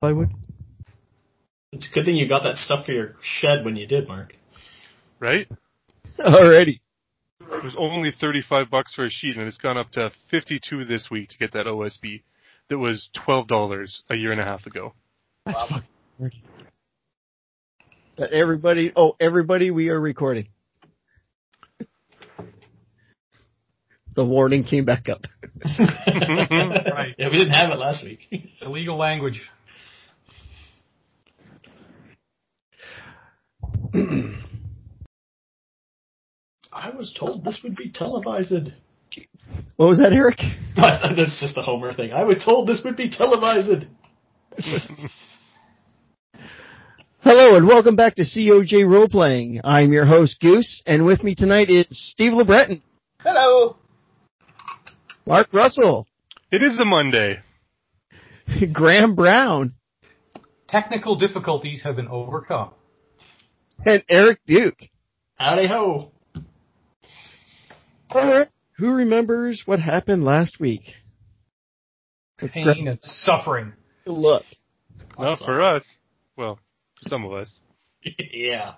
plywood. It's a good thing you got that stuff for your shed when you did, Mark. Right? Alrighty. It was only 35 bucks for a sheet and it's gone up to 52 this week to get that OSB that was $12 a year and a half ago. That's fucking weird. But uh, everybody, oh, everybody, we are recording. The warning came back up. Right. Yeah, we didn't have it last week. Illegal language. I was told this would be televised. What was that, Eric? That's just a Homer thing. I was told this would be televised. Hello and welcome back to COJ Roleplaying. I'm your host Goose, and with me tonight is Steve LeBreton, Hello. Mark Russell, It is a Monday. Graham Brown, Technical difficulties have been overcome. And Eric Duke. Howdy ho. Alright, who remembers what happened last week? Let's grab Pain and suffering. a look. Not for us. Well, for some of us. yeah.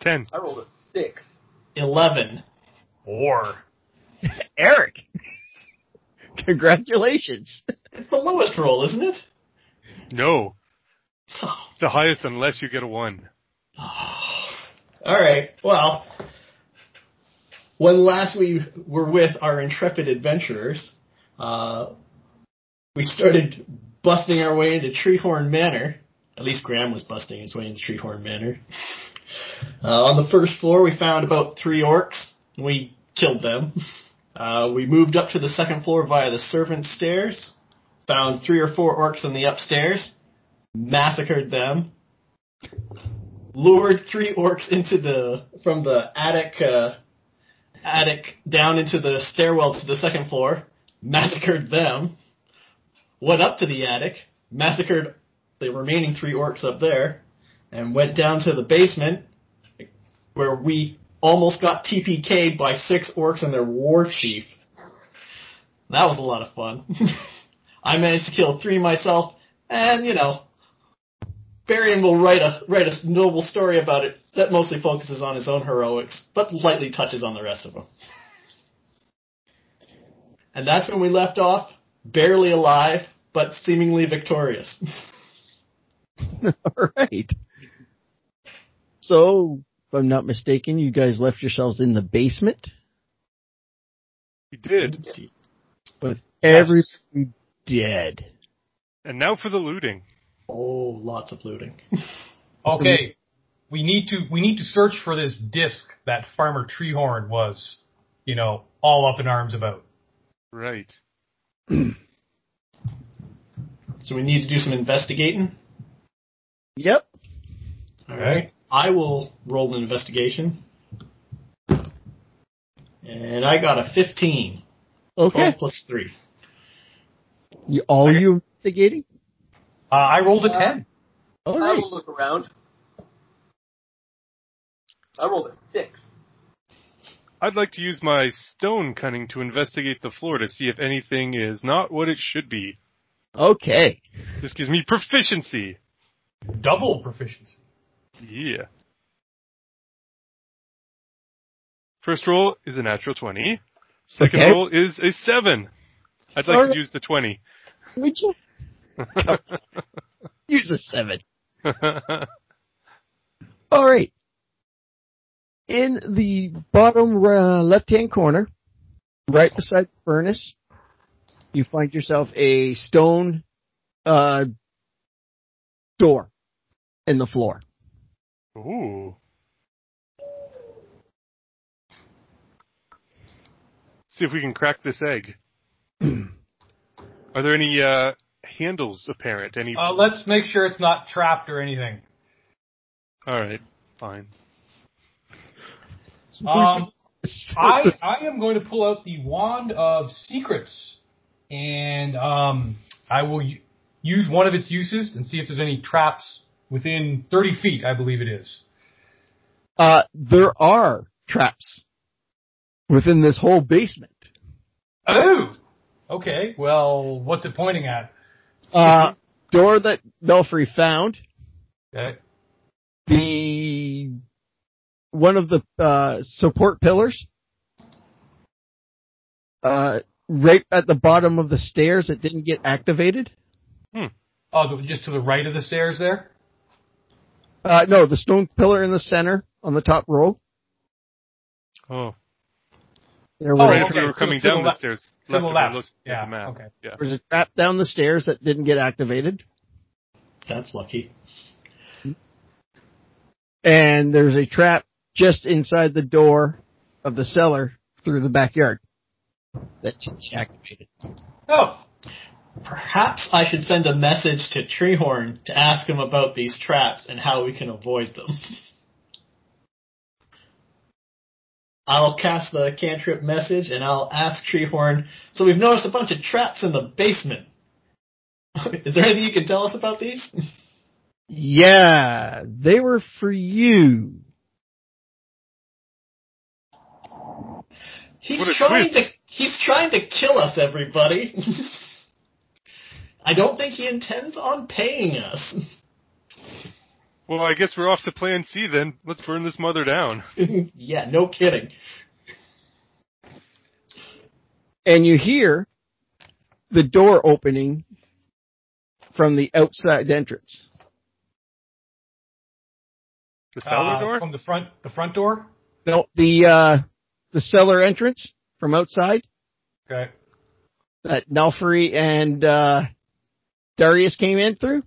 Ten. I rolled a six. Eleven. War. Eric. Congratulations. It's the lowest roll, isn't it? No. It's the highest unless you get a one. All right. Well, when last we were with our intrepid adventurers, uh, we started busting our way into Treehorn Manor. At least Graham was busting his way into Treehorn Manor. Uh, on the first floor, we found about three orcs. We killed them. Uh, we moved up to the second floor via the servants' stairs. Found three or four orcs in the upstairs. Massacred them lured three orcs into the from the attic uh, attic down into the stairwell to the second floor, massacred them, went up to the attic, massacred the remaining three orcs up there, and went down to the basement where we almost got TPK'd by six orcs and their war chief. That was a lot of fun. I managed to kill three myself, and you know, Barian will write a write a noble story about it that mostly focuses on his own heroics, but lightly touches on the rest of them. And that's when we left off, barely alive, but seemingly victorious. Alright. So, if I'm not mistaken, you guys left yourselves in the basement We did. with everybody dead. And now for the looting. oh, lots of looting. Okay. We need to we need to search for this disc that Farmer Treehorn was, you know, all up in arms about. Right. so we need to do some investigating. Yep. Alright. I will roll an investigation. And I got a 15. Okay. 12 plus 3. You, all you investigating? Uh, I rolled a ten. All I will look around. I rolled a six. I'd like to use my stone cunning to investigate the floor to see if anything is not what it should be. Okay. This gives me proficiency. Double proficiency. Yeah. First roll is a natural 20. Second Okay. roll is a 7. I'd like Alright. to use the 20. Would you use a seven? All right. In the bottom uh, left-hand corner, right beside the furnace, you find yourself a stone uh, door in the floor. Ooh. See if we can crack this egg. Are there any uh, handles apparent? Any? Uh, let's make sure it's not trapped or anything. All right, fine. Um, I I am going to pull out the wand of secrets, and um, I will u- use one of its uses and see if there's any traps within 30 feet. I believe it is. uh, there are traps within this whole basement. Oh, Okay. Well, what's it pointing at? Uh, door that Belfry found. Okay. The one of the uh, support pillars. Uh, right at the bottom of the stairs that didn't get activated. Oh, just to the right of the stairs there. Uh, no, the stone pillar in the center on the top row. Oh, There Oh, was, right a, as we okay. were To coming the- to the down the stairs. To the left of left. me, Yeah, the map. okay. Yeah. there was a trap down the stairs that didn't get activated, That's lucky. and there's a trap just inside the door of the cellar through the backyard that didn't get activated. Oh, Perhaps I should send a message to Treehorn to ask him about these traps and how we can avoid them. I'll cast the cantrip message and I'll ask Treehorn. So we've noticed a bunch of traps in the basement. Is there anything you can tell us about these? Yeah, they were for you. He's trying twist. to he's trying to kill us, everybody. I don't think he intends on paying us. Well, I guess we're off to Plan C then. Let's burn this mother down. yeah, no kidding. and you hear the door opening from the outside entrance. The cellar uh, door? from the front, the front door. No, the uh, the cellar entrance from outside Okay. that Nelfrey and uh, Darius came in through.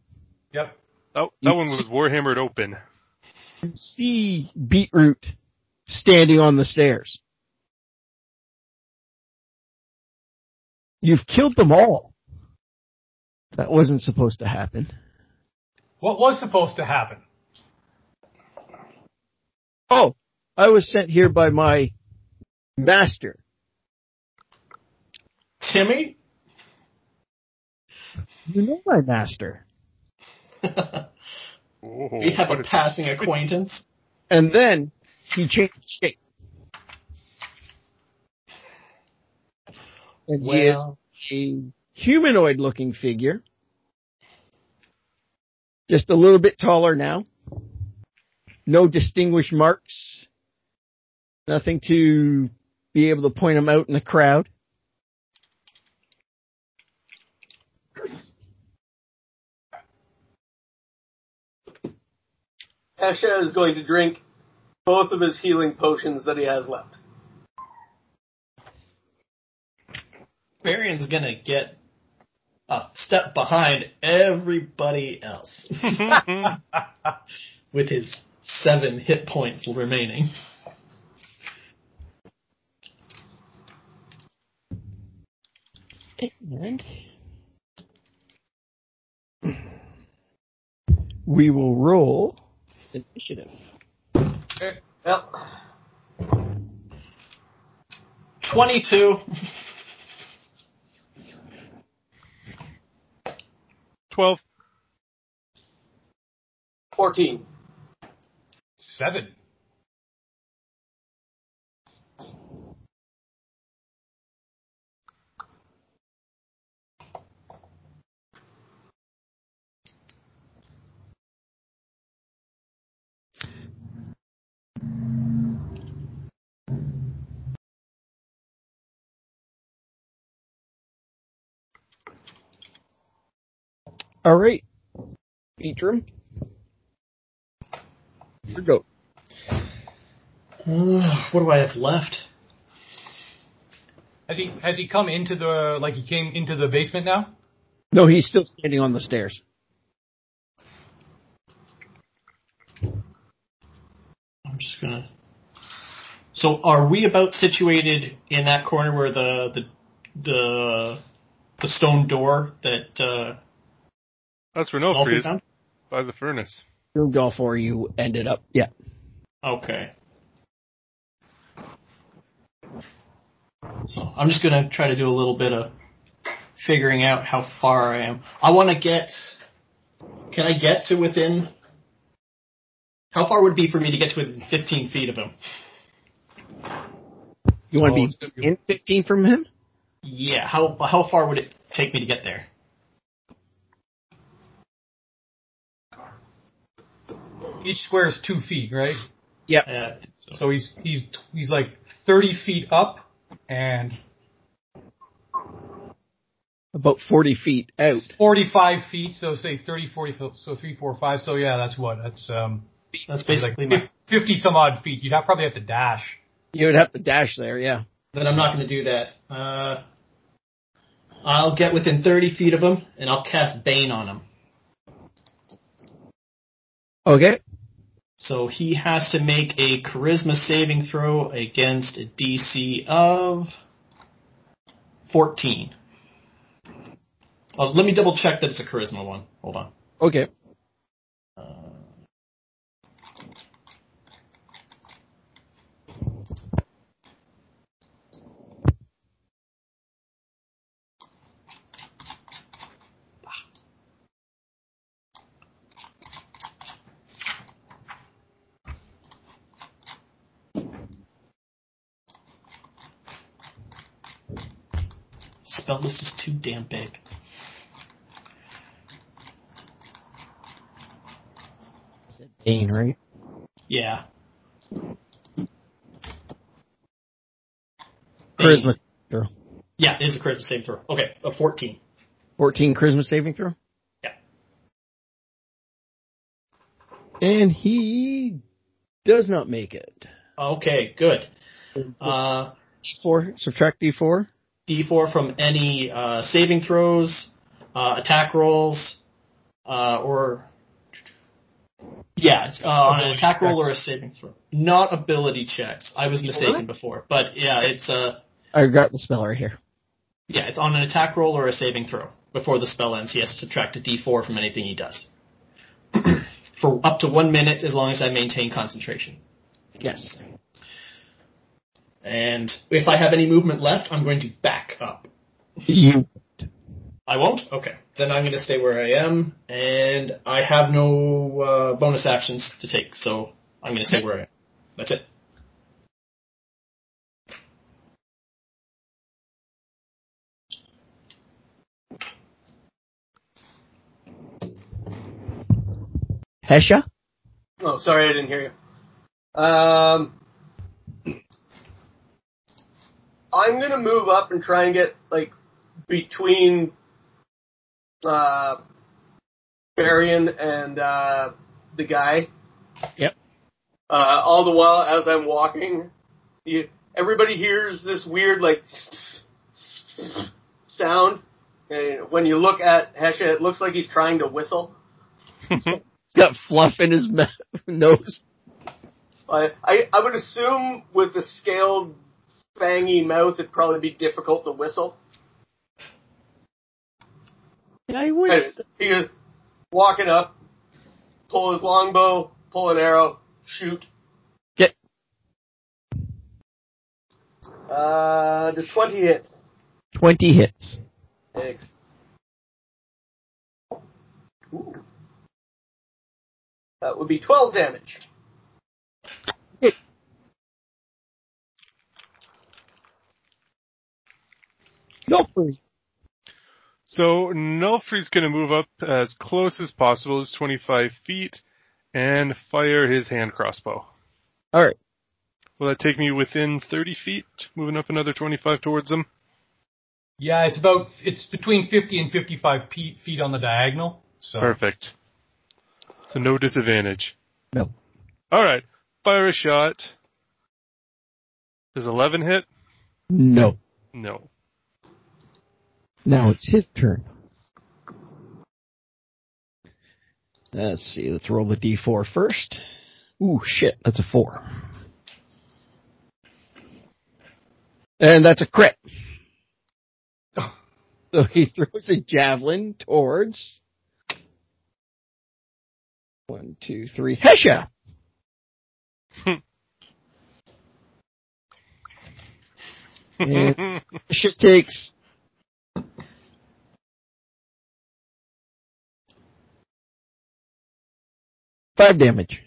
Yep. Oh, that one was warhammered open. You see Beetroot standing on the stairs. You've killed them all. That wasn't supposed to happen. What was supposed to happen? Oh, I was sent here by my master. Timmy? You know my master. Oh, we have a passing acquaintance. And then he changed shape. And Well, he is a humanoid looking figure. Just a little bit taller now. No distinguished marks. Nothing to be able to point him out in the crowd. Hesha is going to drink both of his healing potions that he has left. Barion's gonna get a step behind everybody else with his seven hit points remaining. And we will roll initiative. Well, 22. Twelve. 14. Seven. All right, Beatram. Your go. Uh, what do I have left? Has he has he come into the like he came into the basement now? No, he's still standing on the stairs. I'm just gonna. So, are we about situated in that corner where the the the, the stone door that uh, That's where no Nofri is by the furnace. Your golf or you ended up. Yeah. Okay. So I'm just gonna try to do a little bit of figuring out how far I am. I want to get. Can I get to within? How far would it be for me to get to within 15 feet of him? You want Oh, to so be in 15 from him? Yeah. How how far would it take me to get there? Each square is two feet, right? Yeah. so- So he's he's he's like thirty feet up and About 40 feet out. forty-five feet. So say 30, 40, fo- so three, four, five. So yeah, that's what that's um that's basically my. fif- fifty some odd feet. You'd have, probably have to dash. You would have to dash there, yeah. Then I'm not going to do that. Uh, I'll get within 30 feet of him, and I'll cast Bane on him. Okay. So he has to make a Charisma saving throw against a DC of 14. Oh, let me double check that it's a Charisma one. Hold on. Okay. Uh, spell list is too damn big. Is it Bane, right? Yeah. Charisma throw. Yeah, it is a charisma saving throw. Okay, a 14. 14 charisma saving throw? Yeah. And he does not make it. Okay, good. Uh, D4, subtract D4. D4 from any uh, saving throws, uh, attack rolls, uh, or yeah, uh, on an Ability attack roll or a saving throw. Not ability checks. I was mistaken really? before, but yeah, it's uh, I got the spell right here. yeah, it's on an attack roll or a saving throw. Before the spell ends, he has to subtract a D4 from anything he does. For up to one minute, as long as I maintain concentration. Yes. And if I have any movement left, I'm going to back up. You I won't? Okay. Then I'm going to stay where I am, and I have no uh, bonus actions to take, so I'm going to stay where I am. That's it. Hesha? Oh, sorry, I didn't hear you. Um, I'm gonna move up and try and get like between uh, Varian and uh, the guy. Yep. Uh, all the while as I'm walking, you, everybody hears this weird like sound. And when you look at Hesha, it looks like he's trying to whistle. He's got fluff in his mouth, nose. I, I I would assume with the scaled, fangy mouth, it'd probably be difficult to whistle. Yeah, I would. Anyways, he goes walking up, pull his longbow, pull an arrow, shoot. Get. Uh, does twenty hit? 20 hits. Thanks. Ooh. That would be twelve damage. Nulfree. So Nulfree's going to move up as close as possible, as 25 feet, and fire his hand crossbow. Alright. Will that take me within 30 feet, moving up another 25 towards them? Yeah, it's about it's between fifty and fifty-five feet, feet on the diagonal. So Perfect. So no disadvantage. No. All right, fire a shot. Does 11 hit? No. No. Now it's his turn. Let's see, let's roll the d4 first. Ooh, shit, that's a 4. And that's a crit. So he throws a javelin towards. One, two, three. Hesha! And Hesha takes five damage.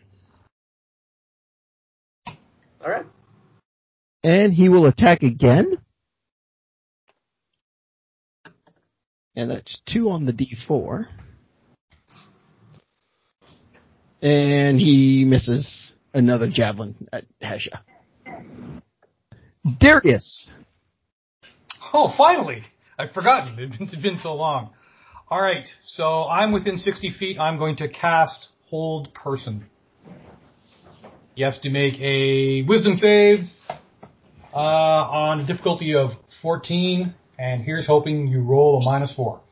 All right. And he will attack again. And that's two on the D4. And he misses another javelin at Hesha. Darius. Oh, finally! I've forgotten. It's been so long. All right, so I'm within 60 feet. I'm going to cast Hold Person. He has to make a Wisdom save uh, on a difficulty of 14, and here's hoping you roll a minus four.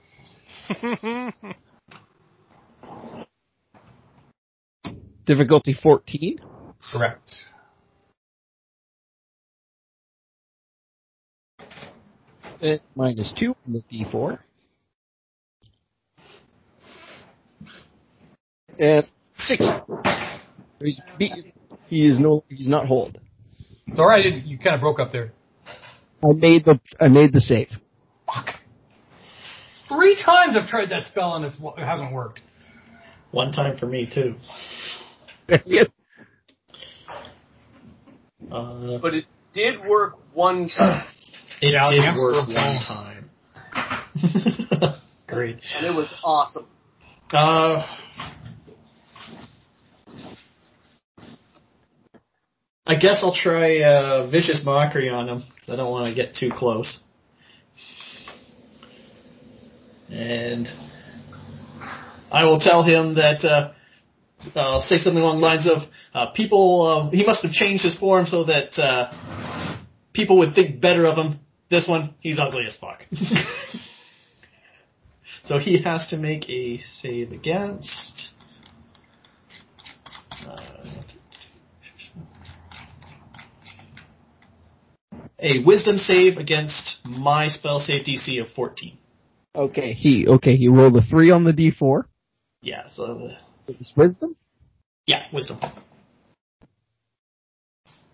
Difficulty 14. Correct. And minus two on the D4. And six. He's beat, he is no, he's not hold. It's all right. You kind of broke up there. I made the, I made the save. Fuck. Three times I've tried that spell and it's, it hasn't worked. One time for me too. Uh, But it did work one time, it Yeah, did work one time. Great. and it was awesome. Uh, I guess I'll try uh, vicious mockery on him. I don't want to get too close. And I will tell him that uh, I'll say something along the lines of uh, people. Uh, he must have changed his form so that uh, people would think better of him. This one, he's ugly as fuck. So he has to make a save against. Uh, a wisdom save against my spell save DC of 14. Okay, he, okay, he rolled a three on the D4. Yeah, so the, It was wisdom. yeah, wisdom.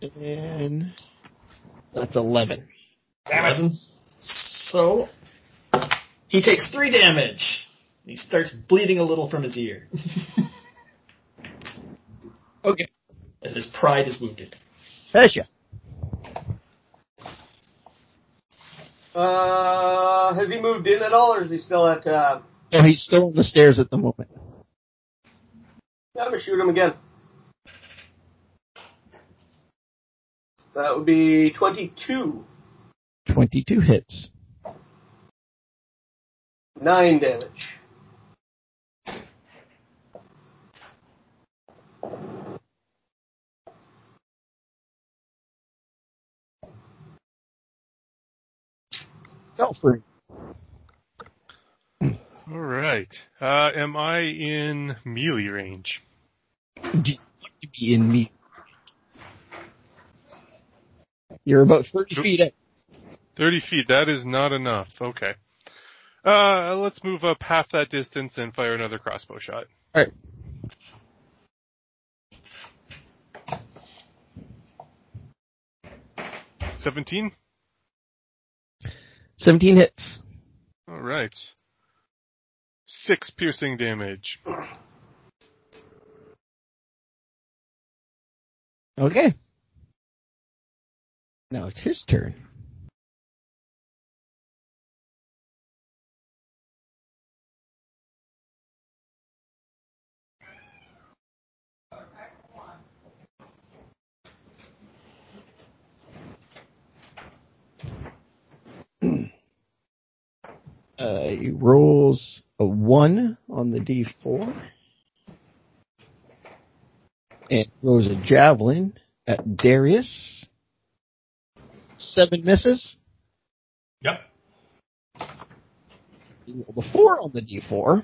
And that's 11. Eleven. So he takes three damage. He starts bleeding a little from his ear Okay. as his pride is wounded. Hesha. Uh, has he moved in at all, or is he still at? Uh, he's still on the stairs at the moment. I'm gonna shoot him again. That would be 22. 22 hits. Nine damage. Fell free. All right. Uh, am I in melee range? Do you want to be in me? You're about 30 feet out. 30 feet, that is not enough. Okay. Uh, let's move up half that distance and fire another crossbow shot. Alright. Seventeen. 17 hits. All right. Six piercing damage. Okay. Now it's his turn. Uh, he rolls a one on the d4 and throws a javelin at Darius. Seven misses. Yep. He rolled a four on the d4.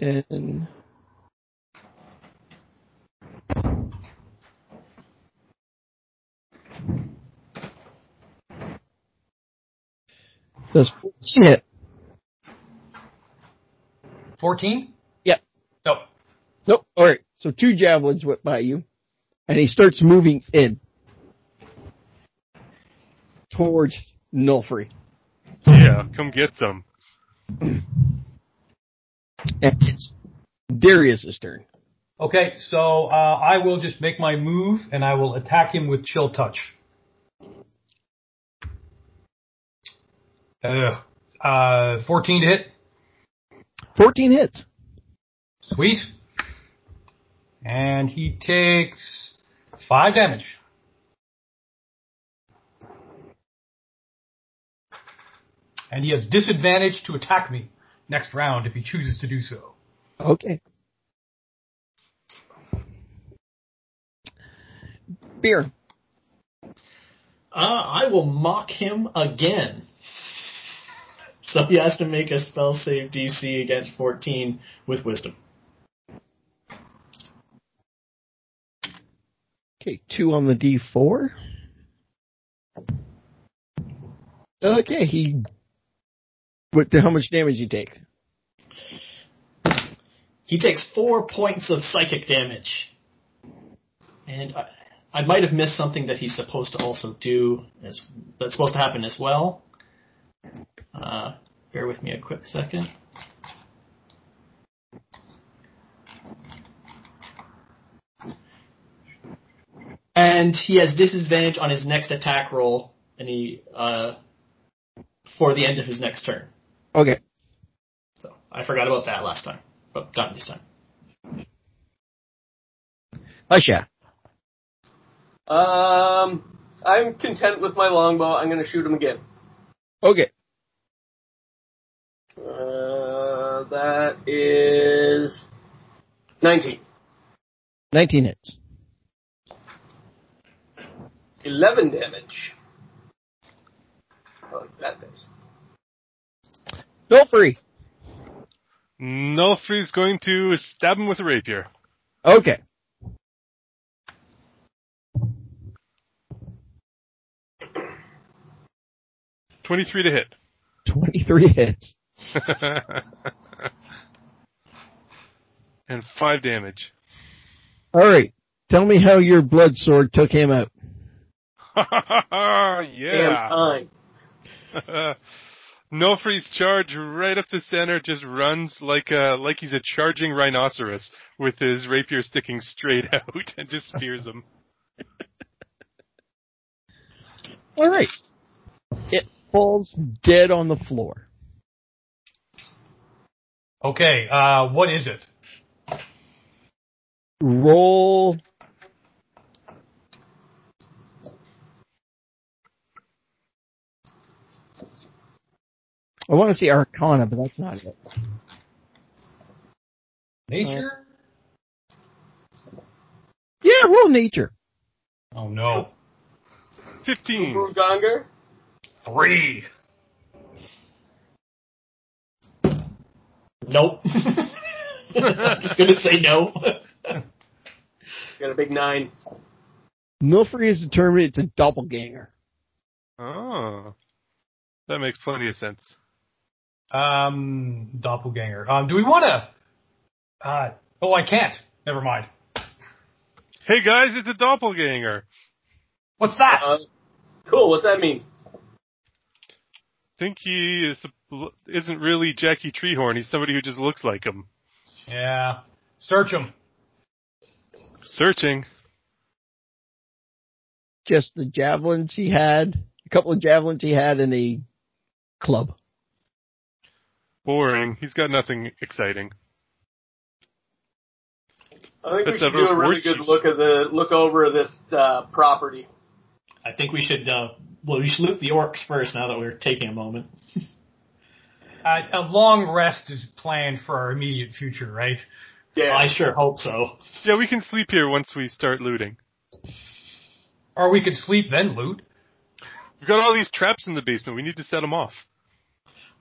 And does 14 hit. 14? Yep. Nope. Nope. All right. So two javelins went by you, and he starts moving in towards Nulfree. Yeah, come get some. And it's Darius's turn. Okay, so uh, I will just make my move and I will attack him with chill touch. Uh, uh, 14 to hit. 14 hits. Sweet. And he takes five damage. And he has disadvantage to attack me next round if he chooses to do so. Okay. Beer. Uh, I will mock him again. So he has to make a spell save DC against 14 with wisdom. Okay, two on the D4. Okay, he. What? How much damage he take? He takes four points of psychic damage. And I, I might have missed something that he's supposed to also do. As, that's supposed to happen as well. Uh, bear with me a quick second. And he has disadvantage on his next attack roll, and he uh, for the end of his next turn. Okay. So I forgot about that last time, but got it this time. Hesha. Um, I'm content with my longbow. I'm going to shoot him again. Okay. Uh, that is 19. 19 hits. 11 damage. I like that dice. Go free. Nulfree's going to stab him with a rapier. Okay. Twenty-three to hit. 23 hits. and five damage. Alright. Tell me how your blood sword took him out. Damn yeah. time. Nulfree's charge right up the center just runs like a, like he's a charging rhinoceros with his rapier sticking straight out and just spears him. Alright. It falls dead on the floor. Okay, uh, what is it? Roll. I want to see Arcana, but that's not it. Nature? Yeah, roll nature. Oh no. Fifteen. Uruganger? Three. Nope. I'm just gonna say no. Got a big 9. Nilfree is determined it's a doppelganger. Oh. That makes plenty of sense. Um, doppelganger. Um, do we want to? Uh, oh, I can't. Never mind. Hey guys, it's a doppelganger. What's that? Uh, cool, what's that mean? Think he is, isn't really Jackie Treehorn. He's somebody who just looks like him. yeah. Search him. Searching. Just the javelins he had, a couple of javelins he had, and a club. Boring. He's got nothing exciting. I think we should do a a really good sheet. look at the look over this uh, property. I think we should. Uh, well, we should loot the orcs first. Now that we're taking a moment. Uh, a long rest is planned for our immediate future, right? Yeah. I sure hope so. Yeah, we can sleep here once we start looting. Or we could sleep then loot. We've got all these traps in the basement. We need to set them off.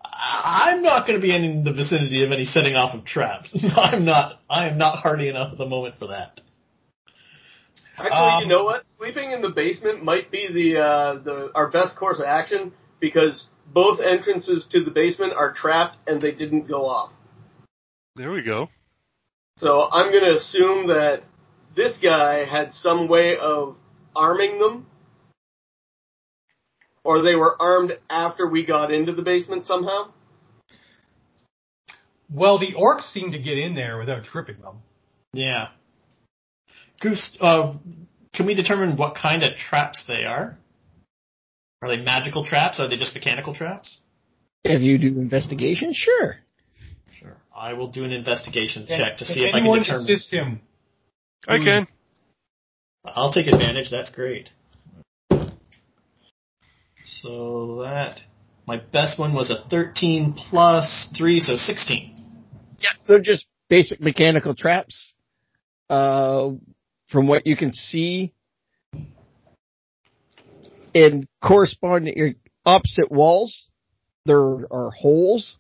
I- I'm not going to be in the vicinity of any setting off of traps. I'm not. I am not hardy enough at the moment for that. Actually, Um, you know what? Sleeping in the basement might be the uh, the our best course of action because both entrances to the basement are trapped and they didn't go off. There we go. So I'm going to assume that this guy had some way of arming them, or they were armed after we got into the basement somehow. Well, the orcs seem to get in there without tripping them. Yeah. Goose, uh, can we determine what kind of traps they are? Are they magical traps? Are they just mechanical traps? If you do investigation, sure. Sure. I will do an investigation Can- check to can see if I can determine. assist him? I can. I'll take advantage. That's great. So that my best one was a 13 plus 3, so 16. Yeah, they're just basic mechanical traps. Uh, from what you can see, in corresponding opposite walls, there are holes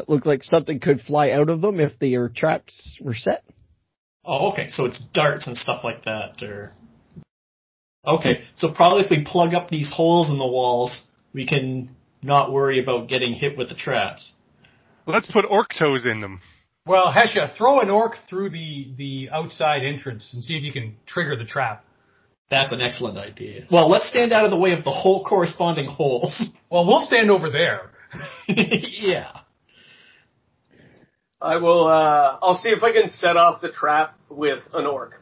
that look like something could fly out of them if the uh, traps were set. Oh, okay. So it's darts and stuff like that, or okay. So probably if we plug up these holes in the walls, we can not worry about getting hit with the traps. Let's put orc toes in them. Well, Hesha, throw an orc through the, the outside entrance and see if you can trigger the trap. That's an excellent idea. Well, let's stand out of the way of the whole corresponding holes. Well, we'll stand over there. yeah. I will. Uh, I'll see if I can set off the trap with an orc.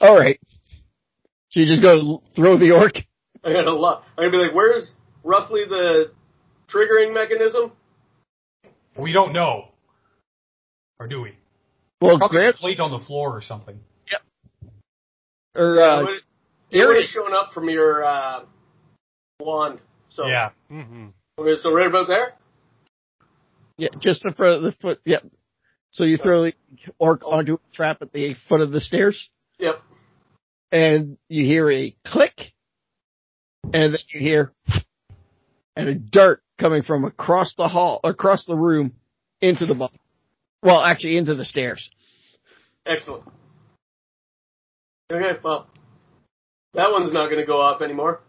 All right. So you just go throw the orc. I gotta look. I'm gonna be like, "Where's roughly the triggering mechanism?" We don't know. Or do we? Well, Probably Grant a plate on the floor or something. Yep. Or Yeah, uh, it would- it would have shown up from your uh, wand. So Yeah. Mm-hmm. Okay, so right about there. Yeah, just in front of the foot. Yeah. So you throw the orc onto a trap at the foot of the stairs. Yep. and you hear a click, and then you hear and a dart coming from across the hall, across the room, into the ball. Well, actually, into the stairs. Excellent. Okay, well, that one's not going to go off anymore.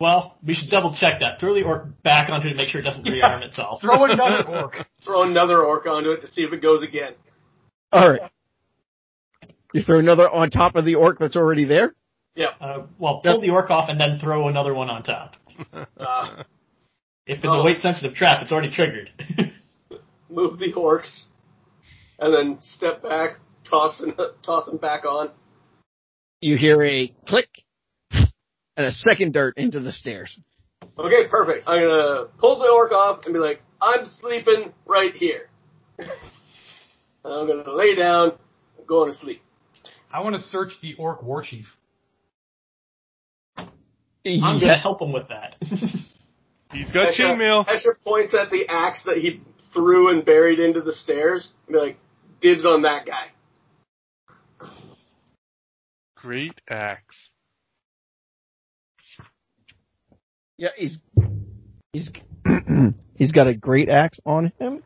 Well, we should double check that. Throw the orc back onto it to make sure it doesn't rearm itself. Throw another orc. Throw another orc onto it to see if it goes again. All right. You throw another on top of the orc that's already there. Yep. Uh, well, pull the orc off and then throw another one on top. Uh, If it's Oh. a weight sensitive trap, it's already triggered. move the orcs, and then step back, toss and toss them back on. You hear a click, and a second dart into the stairs. Okay, perfect. I'm gonna pull the orc off and be like, "I'm sleeping right here." I'm gonna lay down, and go to sleep. I want to search the orc war chief. I'm Yeah. gonna help him with that. He's got Escher- chainmail. Hesha points at the axe that he threw and buried into the stairs and be like, "Dibs on that guy." Great axe. Yeah, he's he's he's got a great axe on him.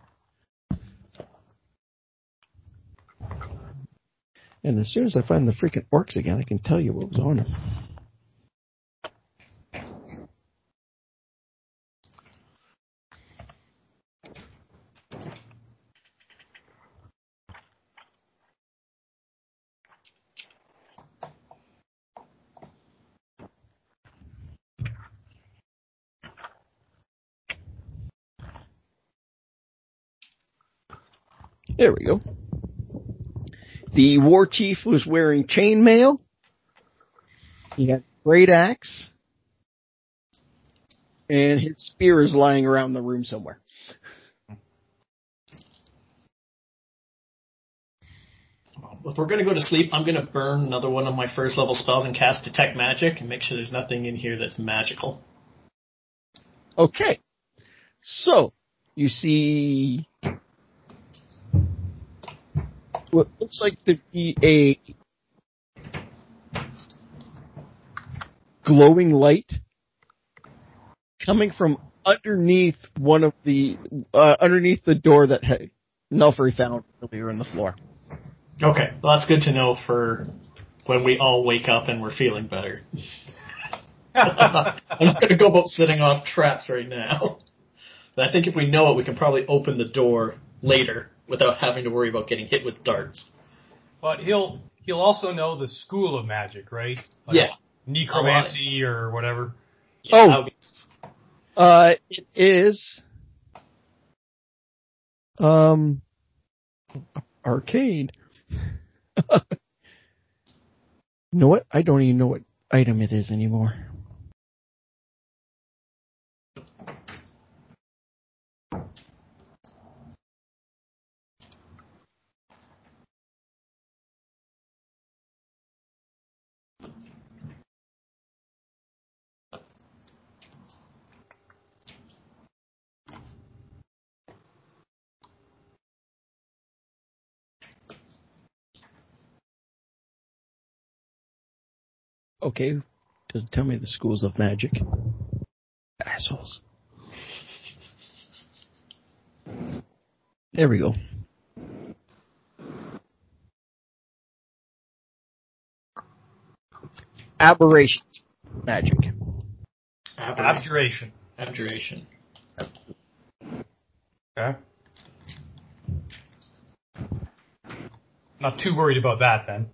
And as soon as I find the freaking orcs again, I can tell you what was on him. There we go. The war chief was wearing chainmail. He had a great axe. And his spear is lying around the room somewhere. if we're gonna go to sleep, I'm gonna burn another one of my first level spells and cast detect magic and make sure there's nothing in here that's magical. Okay. So, you see what looks like to be a glowing light coming from underneath one of the, uh, underneath the door that had Nelfrey found earlier in the floor. Okay, well that's good to know for when we all wake up and we're feeling better. I'm not gonna go about setting off traps right now. But I think if we know it, we can probably open the door later without having to worry about getting hit with darts. But he'll he'll also know the school of magic, right? Like Yeah. Necromancy or whatever. Yeah, Oh. be- Uh, it is, um, arcade. you know what? I don't even know what item it is anymore. Okay, doesn't tell me the schools of magic. Assholes. There we go. Aberrations. Magic. Abjuration. Abjuration. Okay. Not too worried about that then.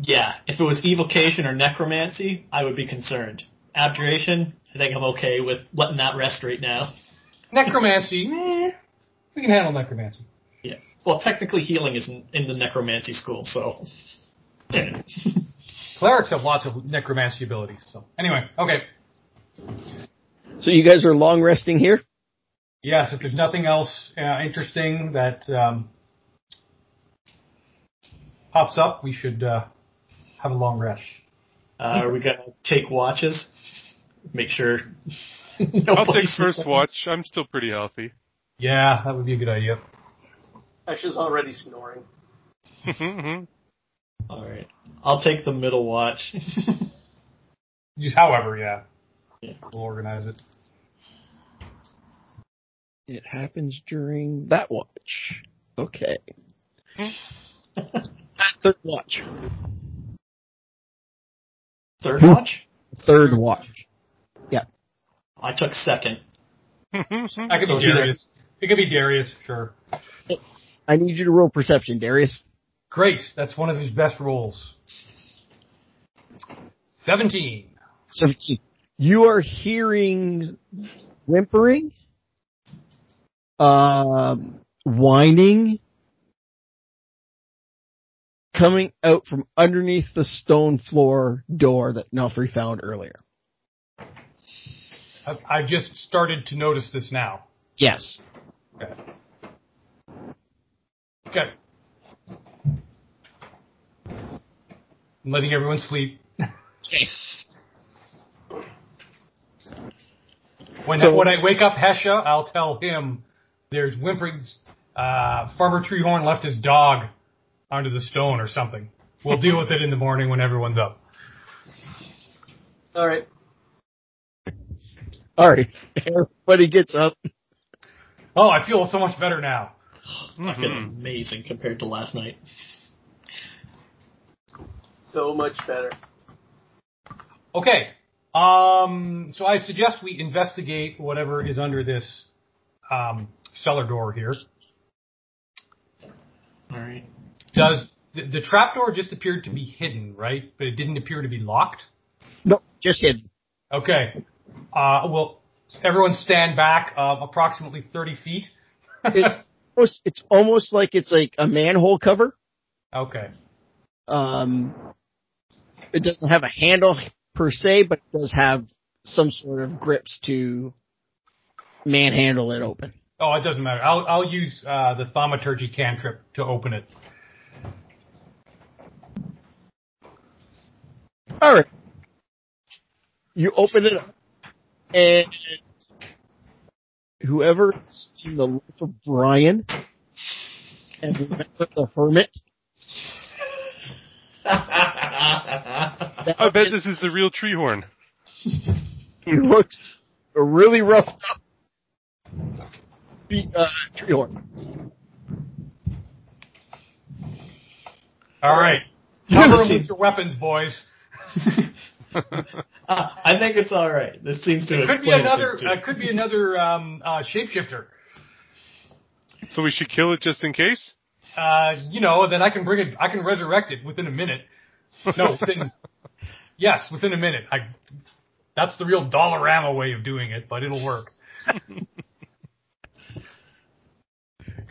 Yeah, if it was evocation or necromancy, I would be concerned. Abjuration, I think I'm okay with letting that rest right now. Necromancy, eh, we can handle necromancy. Yeah. Well, technically healing isn't in the necromancy school, so. Clerics have lots of necromancy abilities. So anyway, okay. So you guys are long resting here? Yes, if there's nothing else uh, interesting that um, pops up, we should uh, have a long rest. Uh, are we gonna take watches? Make sure. I'll take nobody's- first watch. I'm still pretty healthy. Yeah, that would be a good idea. Asha's already snoring. All right, I'll take the middle watch. Just however, yeah. Yeah. We'll organize it. It happens during that watch. Okay. Third watch. Third watch. Third watch. Yeah. I took second. That could So be it's Darius. It could be Darius, sure. I need you to roll perception, Darius. Great. That's one of his best rolls. 17. 17. You are hearing whimpering, um, whining, coming out from underneath the stone floor door that Nulfree found earlier. I, I just started to notice this now. Yes. Okay. Okay. I'm letting everyone sleep. When, So- when I wake up Hesha, I'll tell him there's whimperings. Uh, Farmer Treehorn left his dog under the stone or something. We'll deal with it in the morning when everyone's up. All right. All right. Everybody gets up. Oh, I feel so much better now. I feel amazing compared to last night. So much better. Okay. Um, so I suggest we investigate whatever is under this um, cellar door here. All right. Does the, the trapdoor just appeared to be hidden, right? But it didn't appear to be locked. No, just hidden. Okay. Uh, well, everyone stand back uh, approximately 30 feet. It's almost, it's almost like it's like a manhole cover. okay. Um, it doesn't have a handle per se, but it does have some sort of grips to manhandle it open. Oh, it doesn't matter. I'll, I'll use uh, the thaumaturgy cantrip to open it. All right. You open it up, and whoever's in the life of Brian, and remember the hermit. I bet this is the real Treehorn. He looks really rough up. Be, uh, Treehorn. All right. Cover him with your weapons, boys. Uh, I think it's all right. This seems to Could be another. things, too. Uh, could be another um, uh, shapeshifter. So we should kill it just in case? Uh, you know, then I can bring it. I can resurrect it within a minute. No, within. yes, within a minute. I. That's the real Dollarama way of doing it, but it'll work.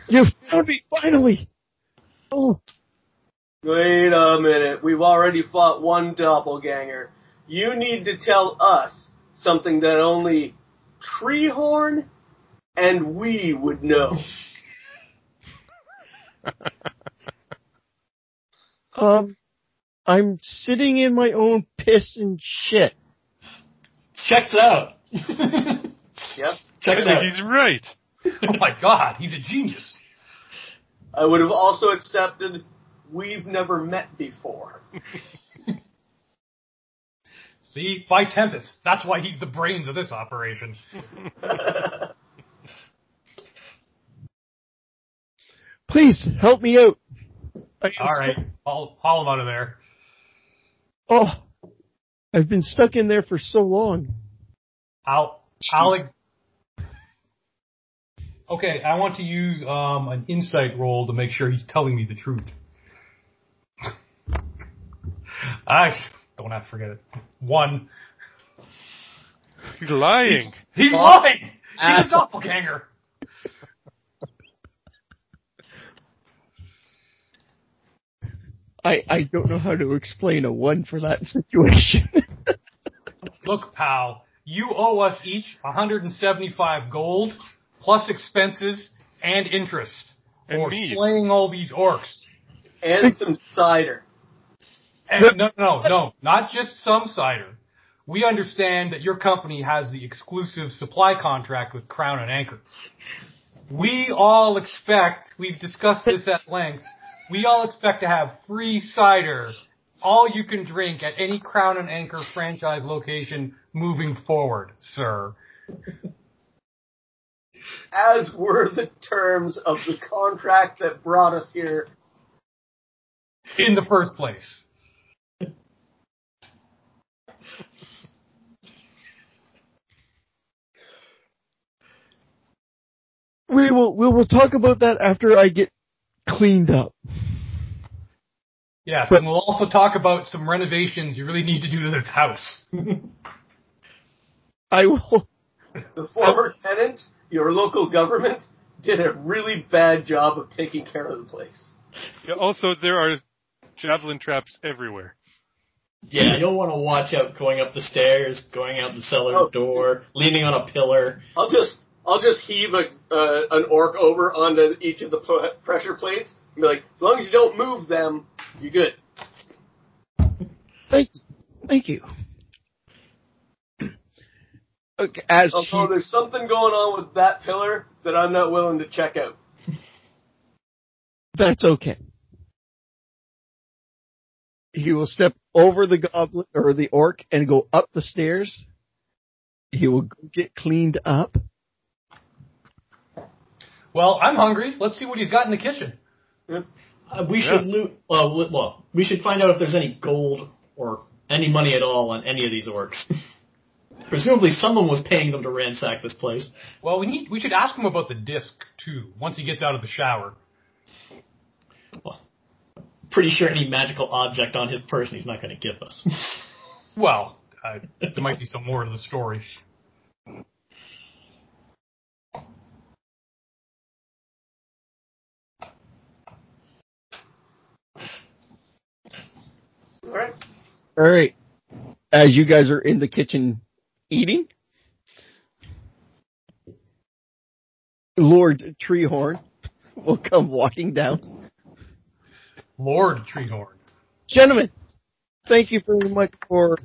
You found me finally. Oh, Wait a minute. We've already fought one doppelganger. You need to tell us something that only Treehorn and we would know. um, I'm sitting in my own piss and shit. Checks out. Yep. I Checks out. he's right. Oh my God, he's a genius. I would have also accepted we've never met before. See, by Tempest. That's why he's the brains of this operation. Please help me out. I am All right, stuck- haul, haul him out of there. oh, I've been stuck in there for so long. I'll, I'll. Okay, I want to use um, an insight roll to make sure he's telling me the truth. I don't have to forget it. One. He's lying. He's Oh, lying. He's a asshole. doppelganger. I, I don't know how to explain a one for that situation. Look, pal, you owe us each 175 gold plus expenses and interest And for me. slaying all these orcs. and some cider. And no, no, no, not just some cider. We understand that your company has the exclusive supply contract with Crown and Anchor. We all expect, we've discussed this at length, we all expect to have free cider, all you can drink at any Crown and Anchor franchise location moving forward, sir. As were the terms of the contract that brought us here. In the first place. We will we will talk about that after I get cleaned up. Yes, But- and we'll also talk about some renovations you really need to do to this house. I will. The former tenants, your local government, did a really bad job of taking care of the place. Yeah, also, there are javelin traps everywhere. Yeah, you'll want to watch out going up the stairs, going out the cellar Oh. door, leaning on a pillar. I'll just I'll just heave a, uh, an orc over onto each of the p- pressure plates and be like, as long as you don't move them, you're good. Thank you. Thank you. Okay, as Although he, there's something going on with that pillar that I'm not willing to check out. that's okay. He will step over the goblin or the orc and go up the stairs. He will get cleaned up. Well, I'm hungry. Let's see what he's got in the kitchen. Uh, we Yeah. should loot. Well, li- well, we should find out if there's any gold or any money at all on any of these orcs. Presumably, someone was paying them to ransack this place. Well, we need we should ask him about the disc too. Once he gets out of the shower. Well, pretty sure any magical object on his person he's not going to give us. Well, uh, there might be some more to the story. Alright? All right. As you guys are in the kitchen eating, Lord Treehorn will come walking down. Lord Treehorn. Gentlemen, thank you very much for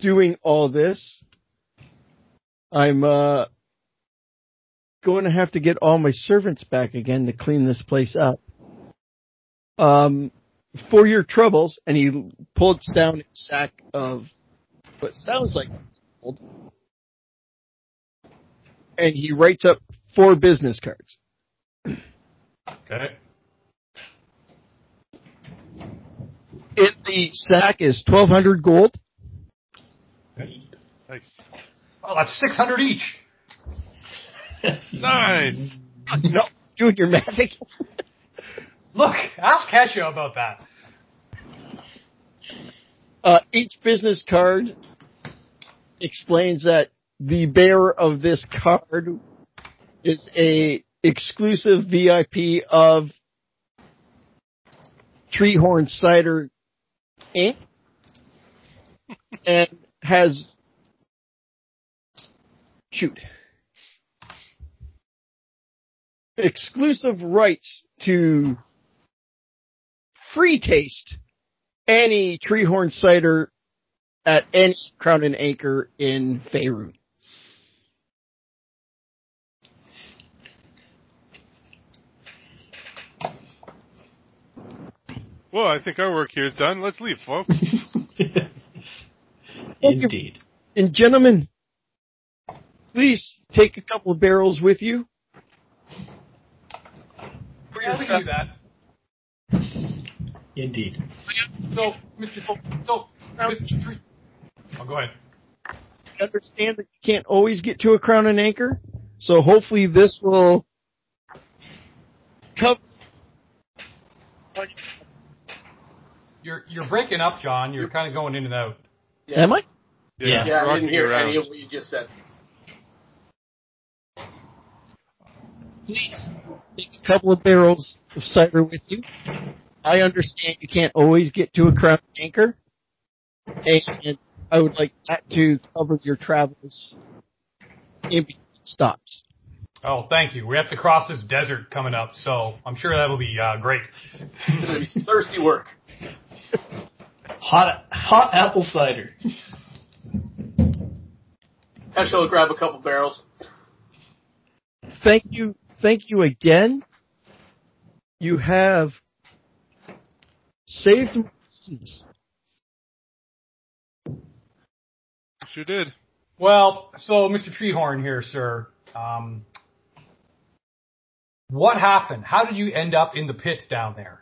doing all this. I'm uh going to have to get all my servants back again to clean this place up. Um for your troubles, and he pulls down a sack of what sounds like gold, and he writes up four business cards. Okay. In the sack is twelve hundred gold. Nice. Oh, that's six hundred each. Nice. no, doing your magic. Look, ask Hesha about that. Uh, each business card explains that the bearer of this card is a exclusive VIP of Treehorn Cider Inc. and has shoot exclusive rights to free taste any Treehorn cider at any Crown and Anchor in Faerun. Well, I think our work here is done. Let's leave, folks. Indeed. And gentlemen, please take a couple of barrels with you. For your we do that. Indeed. So, Mr. So, Mr. Tree. Oh, go ahead. I understand that you can't always get to a crown and anchor, so hopefully this will cover. You're you're breaking up, John. You're kind of going in and out. Yeah. Am I? Yeah. Yeah, I didn't hear around. any of what you just said. Please take a couple of barrels of cider with you. I understand you can't always get to a crown anchor, and I would like that to cover your travels in between stops. Oh, thank you. We have to cross this desert coming up, so I'm sure that'll be uh, great. It's gonna be thirsty work. Hot hot apple cider. Heschel will grab a couple barrels. Thank you, thank you again. You have saved my business. Sure did. Well, so Mr. Treehorn here, sir. Um, what happened? How did you end up in the pit down there?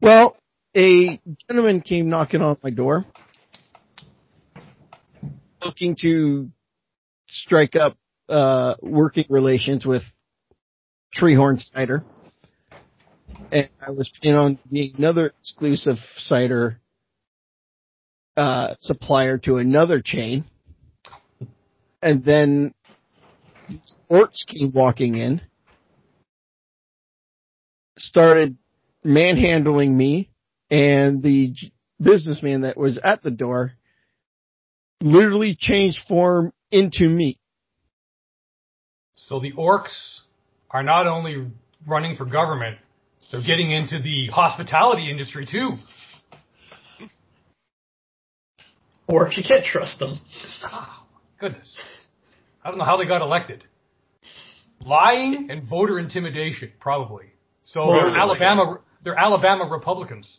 Well, a gentleman came knocking on my door, looking to strike up uh, working relations with Treehorn Cider, and I was planning on being another exclusive cider uh, supplier to another chain, and then orcs came walking in, started manhandling me and the businessman that was at the door literally changed form into me. So the orcs are not only running for government, they're getting into the hospitality industry too. Orcs, you can't trust them. Ah, goodness. I don't know how they got elected. Lying and voter intimidation, probably. So Most they're. Alabama, they're Alabama Republicans.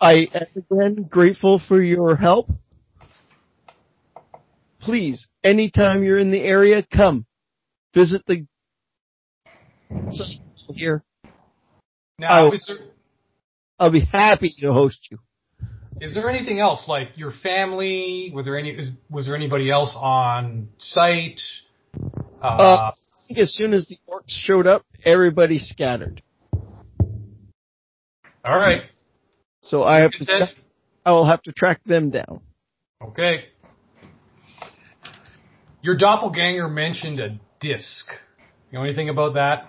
I am again grateful for your help. Please, anytime you're in the area, come visit the site here. Now, is there, I'll be happy to host you. is there anything else like your family? Were there any? Is, was there anybody else on site? Uh, Uh, I think as soon as the orcs showed up, everybody scattered. all right. So I have to. Track, I will have to track them down. Okay. Your doppelganger mentioned a disc. You know anything about that?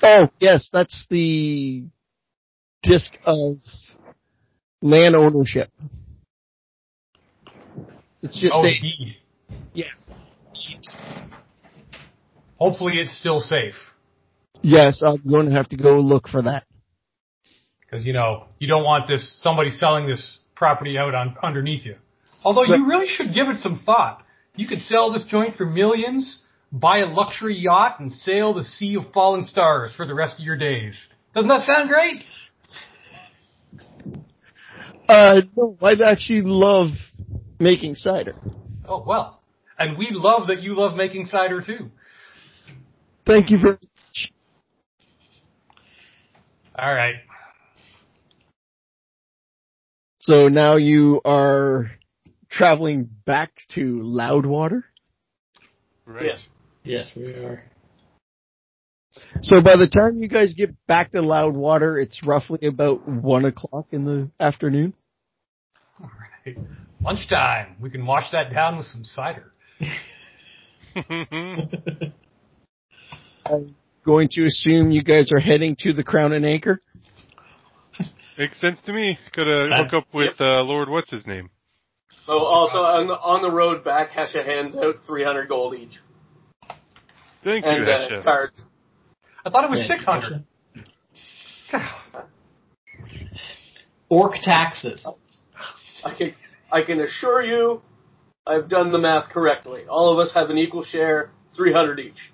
Oh yes, that's the disc of land ownership. It's just oh, a deed. yeah. Hopefully, it's still safe Yes, I'm going to have to go look for that. because you know you don't want this somebody selling this property out on underneath you. Although you really should give it some thought. You could sell this joint for millions, buy a luxury yacht, and sail the sea of falling stars for the rest of your days. Doesn't that sound great? Uh, no, I actually love making cider. Oh well, and we love that you love making cider too. Thank you very much. All right. So now you are traveling back to Loudwater. Right. Yes. Yes, we are. So by the time you guys get back to Loudwater, it's roughly about one o'clock in the afternoon. All right. Lunchtime. We can wash that down with some cider. I'm going to assume you guys are heading to the Crown and Anchor. Makes sense to me. Gotta hook up with uh, Lord what's his name. So also on the on the road back, Hesha hands out 300 gold each Thank you, and uh, cards. I thought it was Yeah, 600. Orc taxes. I can I can assure you, I've done the math correctly. All of us have an equal share, 300 each.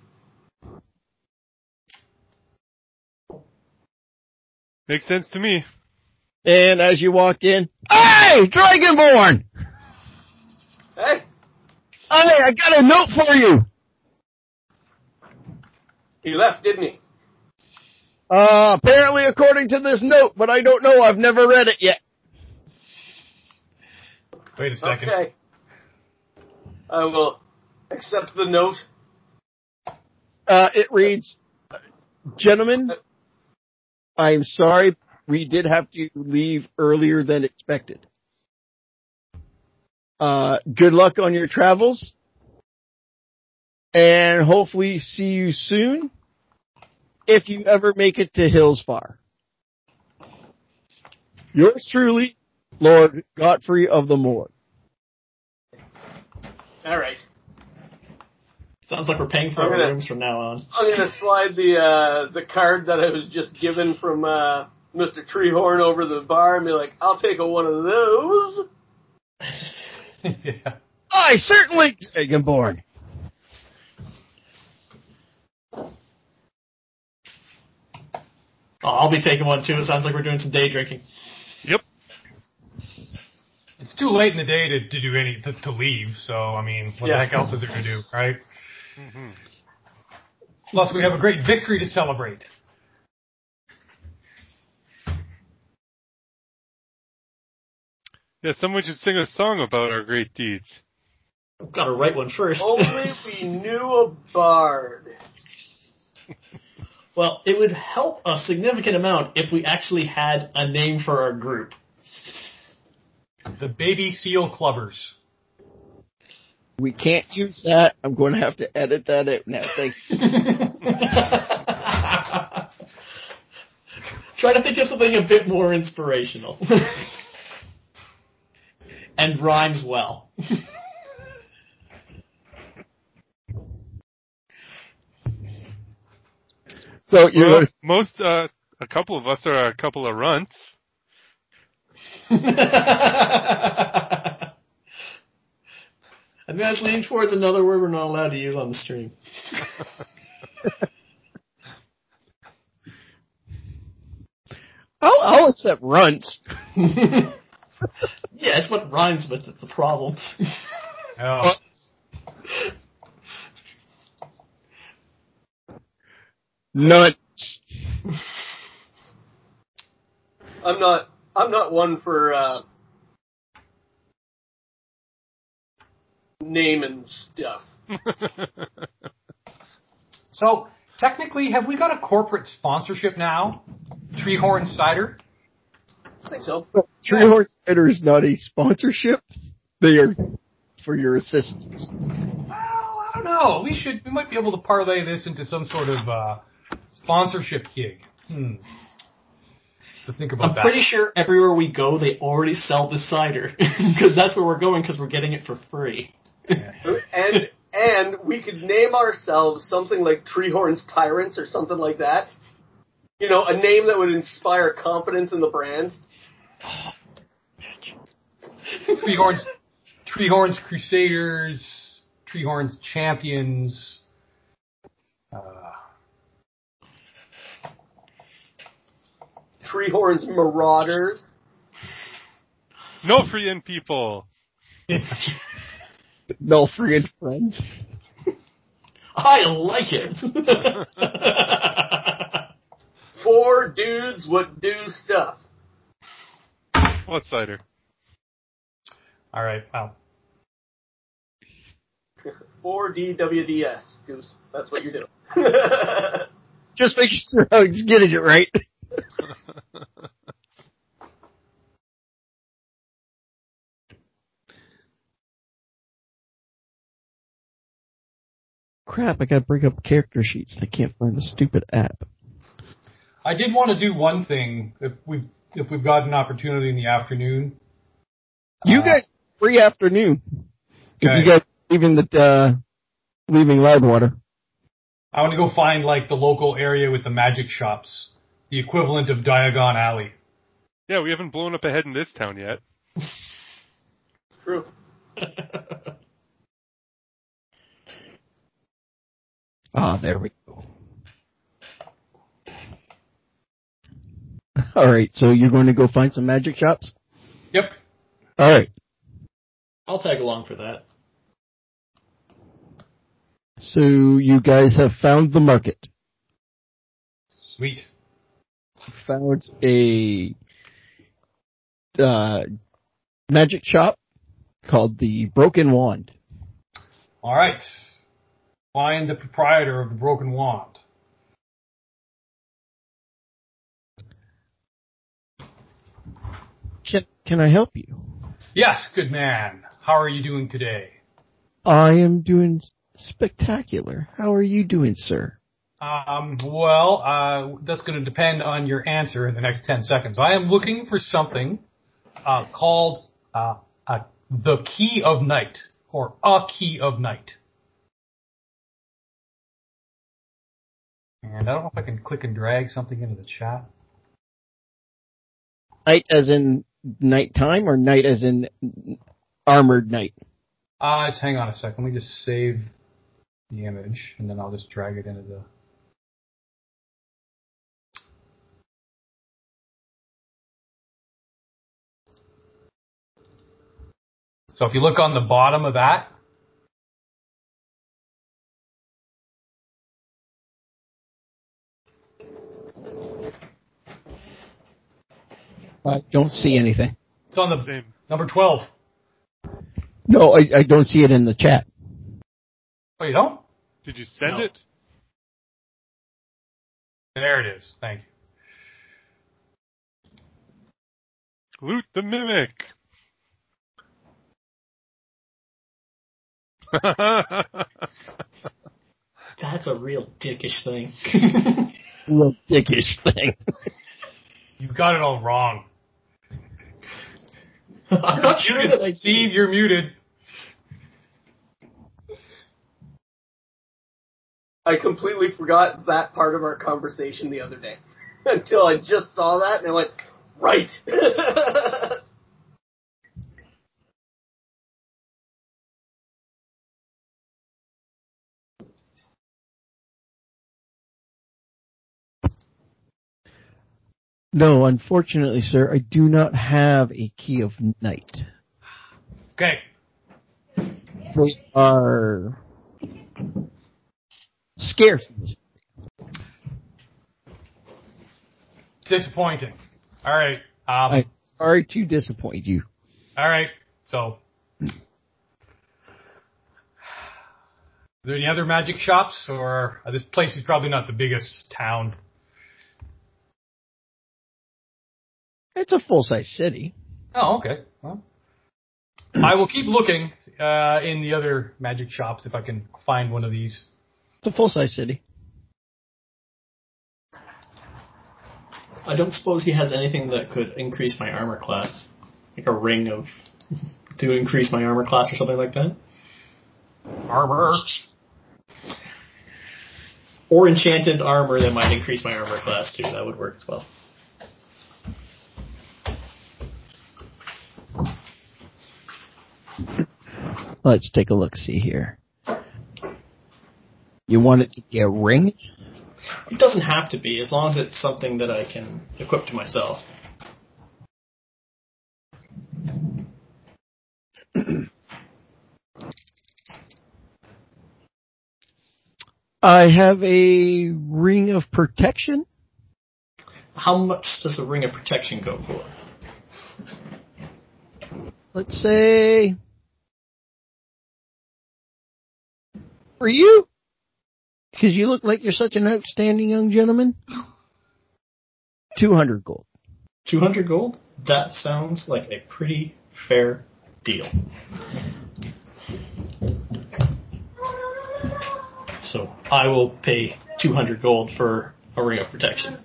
Makes sense to me. And as you walk in, hey, Dragonborn! Hey, Hey, I got a note for you. he left, didn't he? Uh, apparently according to this note, but I don't know. I've never read it yet. Wait a second. Okay. I will accept the note. Uh, it reads, gentlemen, I'm sorry. We did have to leave earlier than expected. Uh, good luck on your travels and hopefully see you soon if you ever make it to Hillsfar. Yours truly, Lord Godfrey of the Moor. All right. Sounds like we're paying for I'm our gonna- rooms from now on. I'm gonna slide the uh, the card that I was just given from uh, Mr. Treehorn over the bar and be like, "I'll take a one of those." Yeah. I certainly, Dragonborn. Oh, I'll be taking one too. It sounds like we're doing some day drinking. Yep. It's too late in the day to, to do any to, to leave. So I mean, what Yeah. the heck else is there to do, right? hmm Plus, we have a great victory to celebrate. Yeah, someone should sing a song about our great deeds. I've got to write one first. Only we knew a bard. well, it would help a significant amount if we actually had a name for our group. The baby seal clubbers. We can't use that. I'm going to have to edit that out now. Thanks. you. Try to think of something a bit more inspirational. and rhymes well. So you're Well, most, uh, a couple of us are a couple of runts. I think that's leaning towards another word we're not allowed to use on the stream. I'll, I'll accept runts. yeah, it's what rhymes with it, the problem. Oh, Nuts. I'm not. I'm not one for uh, naming stuff. so technically, have we got a corporate sponsorship now? Treehorn Cider. I think so. Treehorn Cider is not a sponsorship. They are for your assistance. Well, I don't know. We should. We might be able to parlay this into some sort of uh, sponsorship gig. Hmm. To think about I'm that. pretty sure everywhere we go, they already sell the cider because that's where we're going because we're getting it for free. And and we could name ourselves something like Treehorn's Tyrants or something like that. You know, a name that would inspire confidence in the brand. Treehorns, Treehorns Crusaders, Treehorns Champions. Uh, Treehorn's Marauders. no free in people. Nulfree and friends. I like it. Four dudes would do stuff. What cider? all right. Wow. 4DWDS. Goose. That's what you're doing. Just making sure I was getting it right. Crap, I gotta bring up character sheets. and I can't find the stupid app. I did want to do one thing if we've if we've got an opportunity in the afternoon. You Uh, guys, free afternoon. If you guys leaving the, uh, leaving Loudwater. I want to go find like the local area with the magic shops, the equivalent of Diagon Alley. Yeah, we haven't blown up ahead in this town yet. True. Ah, there we go. All right, so you're going to go find some magic shops. Yep. All right. I'll tag along for that. So you guys have found the market. Sweet. Found a uh, magic shop called the Broken Wand. All right. Find the proprietor of the broken wand. Can can I help you? Yes, good man. How are you doing today? I am doing spectacular. How are you doing, sir? Um, well, uh, that's going to depend on your answer in the next 10 seconds. I am looking for something uh, called uh, uh, the Key of Night or a Key of Night. And I don't know if I can click and drag something into the chat. Night as in nighttime or night as in armored knight? Uh, just hang on a second. Let me just save the image and then I'll just drag it into the. So if you look on the bottom of that, I don't see anything. it's on the Same. number 12. No, I, I don't see it in the chat. Oh, you don't? Did you send No. it? There it is. Thank you. Loot the mimic. That's a real dickish thing. Real dickish thing. You got it all wrong. I'm not sure that I Steve, you're muted. I completely forgot that part of our conversation the other day until I just saw that and I went, right. No, unfortunately, sir, I do not have a key of night. Okay. They are scarce. Disappointing. All right. Um, I'm sorry to disappoint you. All right. So, are there any other magic shops, or this place is probably not the biggest town? It's a full size city. Oh, okay. Well, I will keep looking uh, in the other magic shops if I can find one of these. It's a full size city. I don't suppose he has anything that could increase my armor class, like a ring of to increase my armor class or something like that, Armor. or enchanted armor that might increase my armor class too. That would work as well. Let's take a look. See here. You want it to be a ring? It doesn't have to be, as long as it's something that I can equip to myself. I have a ring of protection. How much does a ring of protection go for? Let's say for you, because you look like you're such an outstanding young gentleman. Two hundred gold. 200 gold? That sounds like a pretty fair deal. So I will pay 200 gold for a ring of protection.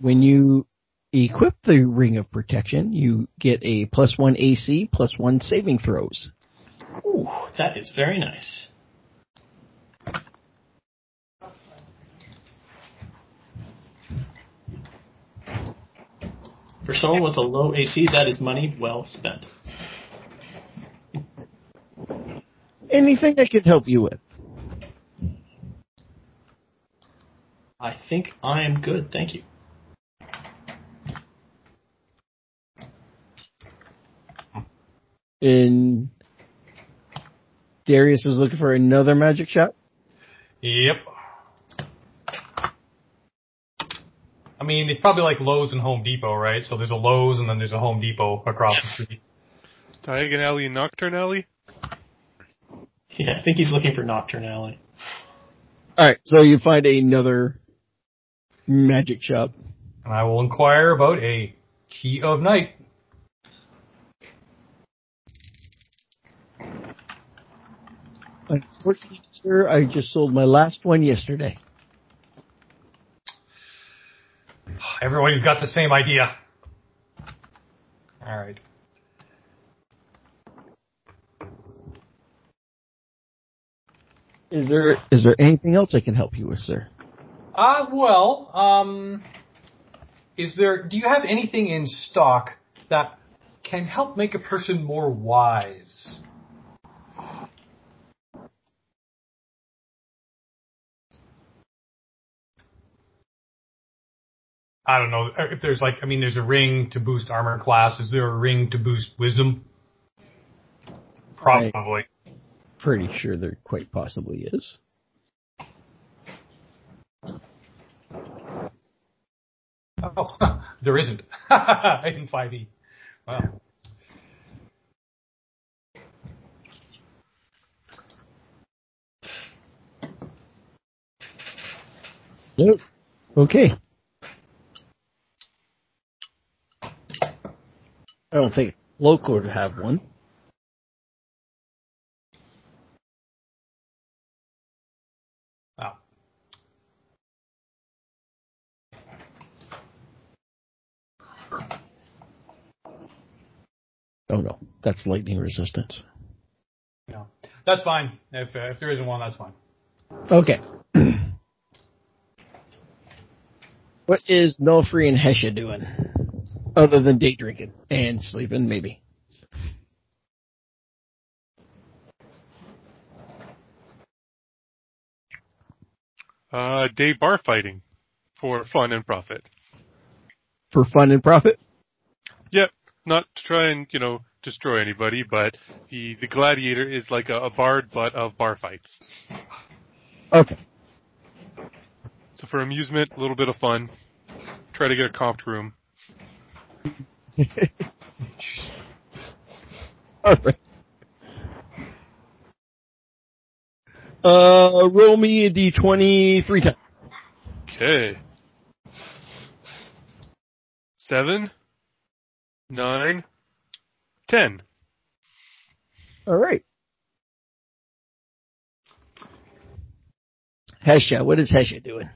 When you equip the ring of protection, you get a plus one AC, plus one saving throws. Ooh, that is very nice. For someone with a low AC, that is money well spent. Anything I can help you with? I think I am good, thank you. And Darius is looking for another magic shot? Yep, I mean, it's probably like Lowe's and Home Depot, right? So there's a Lowe's and then there's a Home Depot across the street. Diagon Alley and Knockturn Alley? Yeah, I think he's looking for Knockturn Alley. All right, so you find another magic shop. And I will inquire about a key of night. Unfortunately, sir, I just sold my last one yesterday. Everybody's got the same idea. All right. Is there is there anything else I can help you with, sir? Uh, well, um, is there, do you have anything in stock that can help make a person more wise? I don't know if there's like, I mean, there's a ring to boost armor class. Is there a ring to boost wisdom? Probably. Pretty sure there quite possibly is. Oh, there isn't. in 5e. Wow. Nope. Okay. I don't think local would have one. Wow. Oh no, that's lightning resistance. No. That's fine. If, uh, if there isn't one, that's fine. Okay. what is Nulfree and Hesha doing? Other than day drinking and sleeping, maybe. Uh, day bar fighting for fun and profit. For fun and profit? Yep, not to try and, you know, destroy anybody, but the, the gladiator is like a, a bard, but of bar fights. Okay. So for amusement, a little bit of fun, try to get a comped room. Alright. Uh, roll me a d20 three times. Okay. Seven, nine, ten. Alright. Hesha, what is Hesha doing?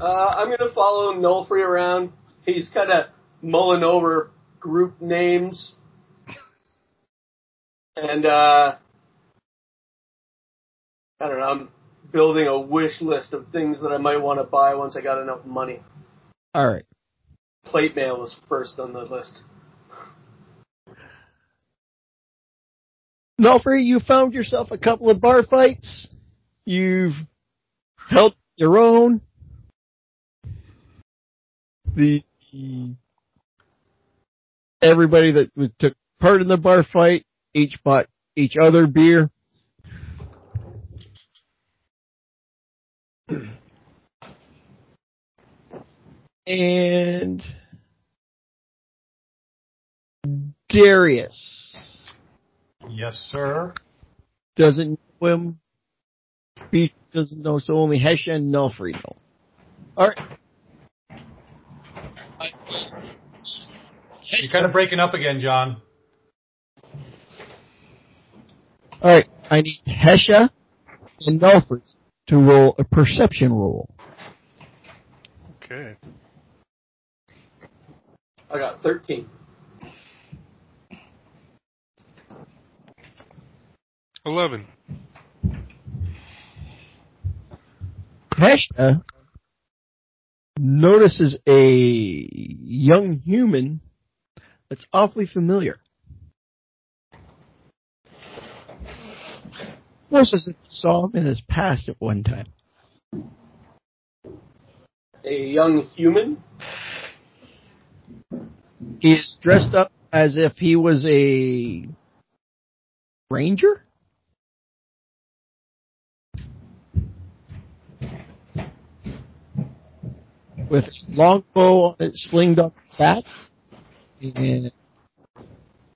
Uh, I'm gonna follow Nulfree around. He's kind of mulling over group names, and uh, I don't know. I'm building a wish list of things that I might want to buy once I got enough money. Alright. Plate mail was first on the list. Nulfree, you found yourself a couple of bar fights. You've held your own. The everybody that took part in the bar fight each bought each other beer. And Darius Yes, sir. doesn't know him. Beach doesn't know, so only Hesha and Nulfree know. Alright. You're kind of breaking up again, John. Alright, I need Hesha and Nulfree to roll a perception roll. Okay. I got 13. Eleven. Hesha notices a young human that's awfully familiar. Most as if saw him in his past at one time. A young human. He is dressed up as if he was a ranger. With longbow on it, slinged up back, and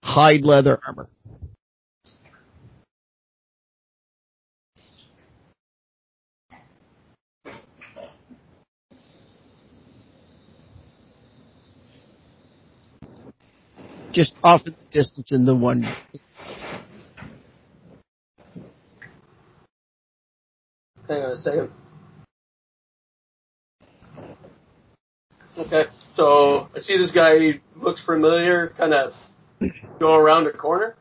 hide leather armor. Just off in the distance in the one. Hang on a second. Okay, so I see this guy looks familiar, kind of go around a corner.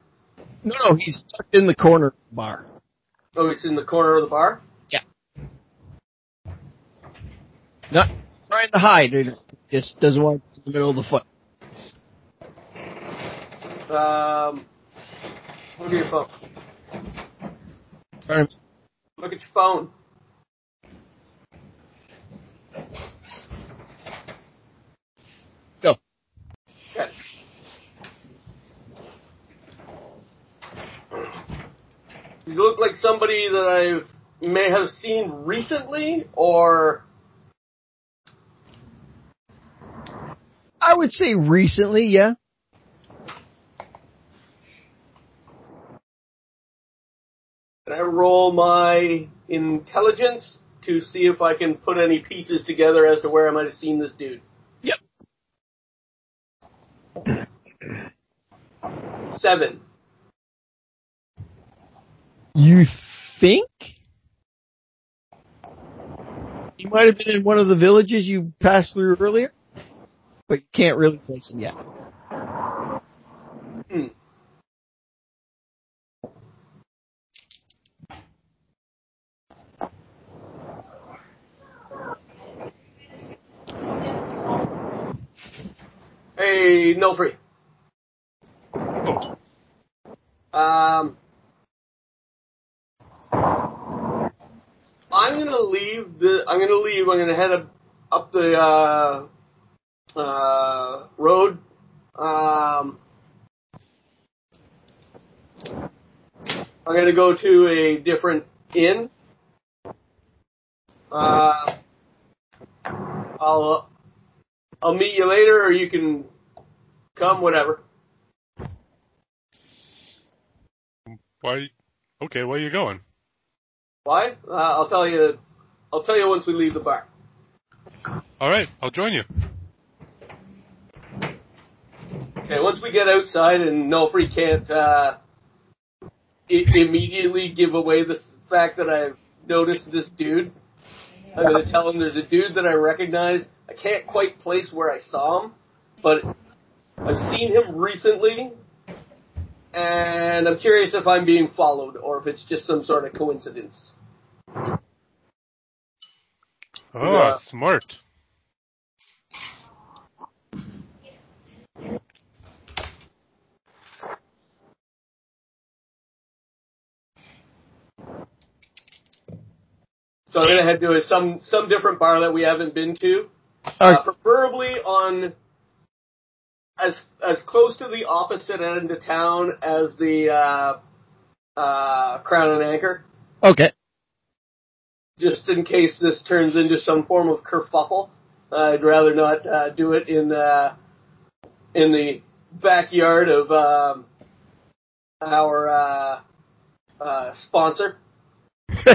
No, no, he's tucked in the corner of the bar. Oh, he's in the corner of the bar. Yeah. Not trying to hide, he just doesn't want to be in the middle of the foot. Um, look at your phone. To- Look at your phone. Look like somebody that I may have seen recently, or I would say recently, yeah. can I roll my intelligence to see if I can put any pieces together as to where I might have seen this dude? Yep. Seven. You think? He might have been in one of the villages you passed through earlier, but you can't really place him yet. Hmm. Hey, Nulfree. Oh, Um, I'm gonna leave the. I'm gonna leave. I'm gonna head up up the uh, uh, road. Um, I'm gonna go to a different inn. Uh, I'll I'll meet you later, or you can come, whatever. why? Okay, where are you going? Why? Uh, I'll tell you. I'll tell you once we leave the bar. All right, I'll join you. Okay, once we get outside and Nulfree can't uh, I- immediately give away the fact that I've noticed this dude, I'm gonna tell him there's a dude that I recognize. I can't quite place where I saw him, but I've seen him recently, and I'm curious if I'm being followed or if it's just some sort of coincidence. Oh, Yeah. smart. So I'm gonna head to a, some some different bar that we haven't been to. All Uh, preferably on as as close to the opposite end of town as the uh, uh, Crown and Anchor, Okay. just in case this turns into some form of kerfuffle. I'd rather not uh, do it in uh, in the backyard of um, our uh, uh, sponsor.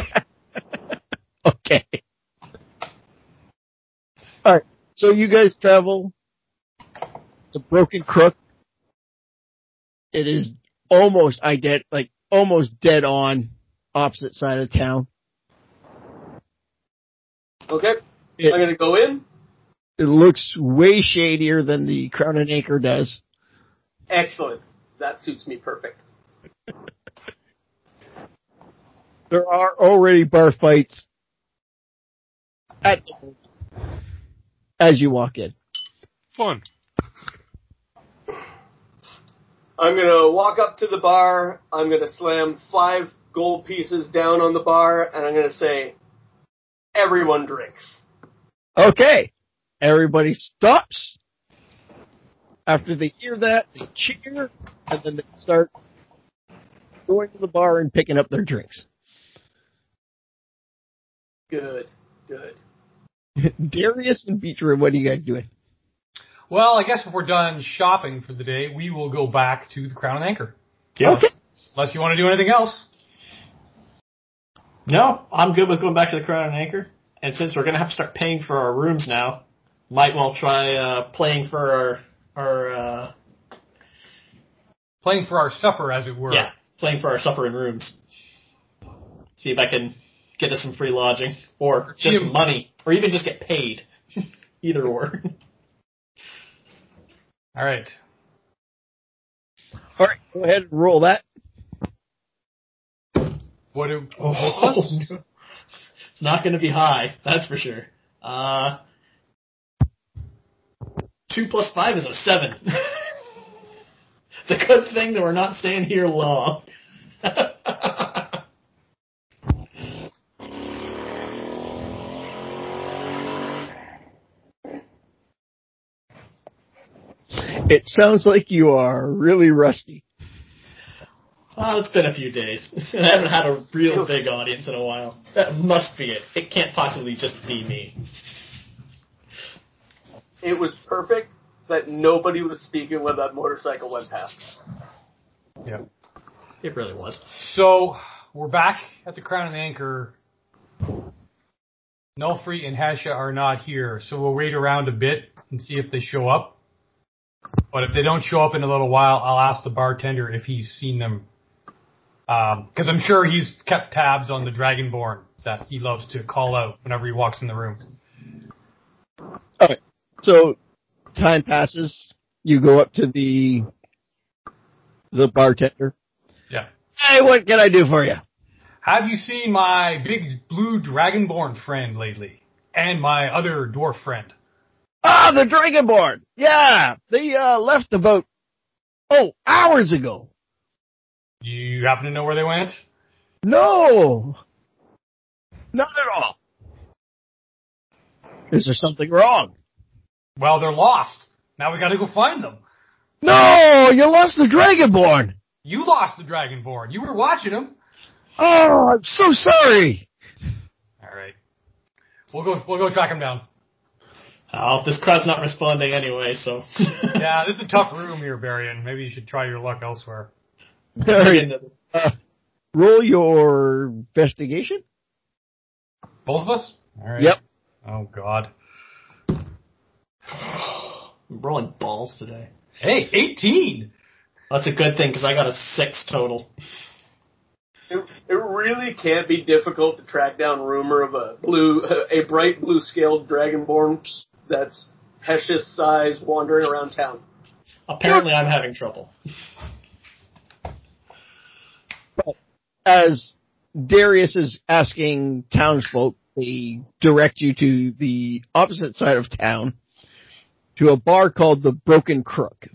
okay. All right. So you guys travel the Broken Crook. It is almost I get like almost dead on opposite side of town. Okay, It, I'm gonna go in. it looks way shadier than the Crown and Anchor does. Excellent. That suits me perfect. There are already bar fights at as you walk in. Fun. I'm gonna walk up to the bar. I'm gonna slam five gold pieces down on the bar, and I'm gonna say, "Everyone drinks." Okay. Everybody stops. After they hear that, they cheer, and then they start going to the bar and picking up their drinks. Good, good. Darius and Beechroom, what are you guys doing? Well, I guess if we're done shopping for the day, we will go back to the Crown and Anchor. Yeah. Okay. Unless you want to do anything else. No, I'm good with going back to the Crown and Anchor. And since we're gonna have to start paying for our rooms now, might well try uh, playing for our our uh, Playing for our supper, as it were. yeah playing for our supper and rooms. See if I can get us some free lodging or just Jim- money or even just get paid. Either or. All right. All right, go ahead and roll that. What do Oh, both no. It's not going to be high, that's for sure. Uh, two plus five is a seven. it's a good thing that we're not staying here long. It sounds like you are really rusty. well, it's been a few days. I haven't had a real big audience in a while. That must be it. It can't possibly just be me. It was perfect that nobody was speaking when that motorcycle went past. Yeah. It really was. So we're back at the Crown and Anchor. Nulfree and Hesha are not here, so we'll wait around a bit and see if they show up. But if they don't show up in a little while, I'll ask the bartender if he's seen them. Um, because I'm sure he's kept tabs on the Dragonborn that he loves to call out whenever he walks in the room. All right. so time passes. You go up to the the bartender. Yeah. Hey, what can I do for you? Have you seen my big blue Dragonborn friend lately? And my other dwarf friend? Ah, the Dragonborn. Yeah, they uh, left boat oh hours ago. You happen to know where they went? No, not at all. Is there something wrong? Well, they're lost. Now we gotta go find them. No, you lost the Dragonborn. You lost the Dragonborn. You were watching them. Oh, I'm so sorry. All right. We'll go. We'll go track him down. Oh, this crowd's not responding anyway, so. Yeah, this is a tough room here, Barian. Maybe you should try your luck elsewhere. All right, uh, roll your investigation. Both of us. All right. Yep. Oh God. I'm rolling balls today. Hey, 18. That's a good thing because I got a six total. It, it really can't be difficult to track down rumor of a blue, a bright blue scaled dragonborn that's Hesh's size wandering around town. Apparently, I'm having trouble. As Darius is asking townsfolk, they direct you to the opposite side of town to a bar called the Broken Crook.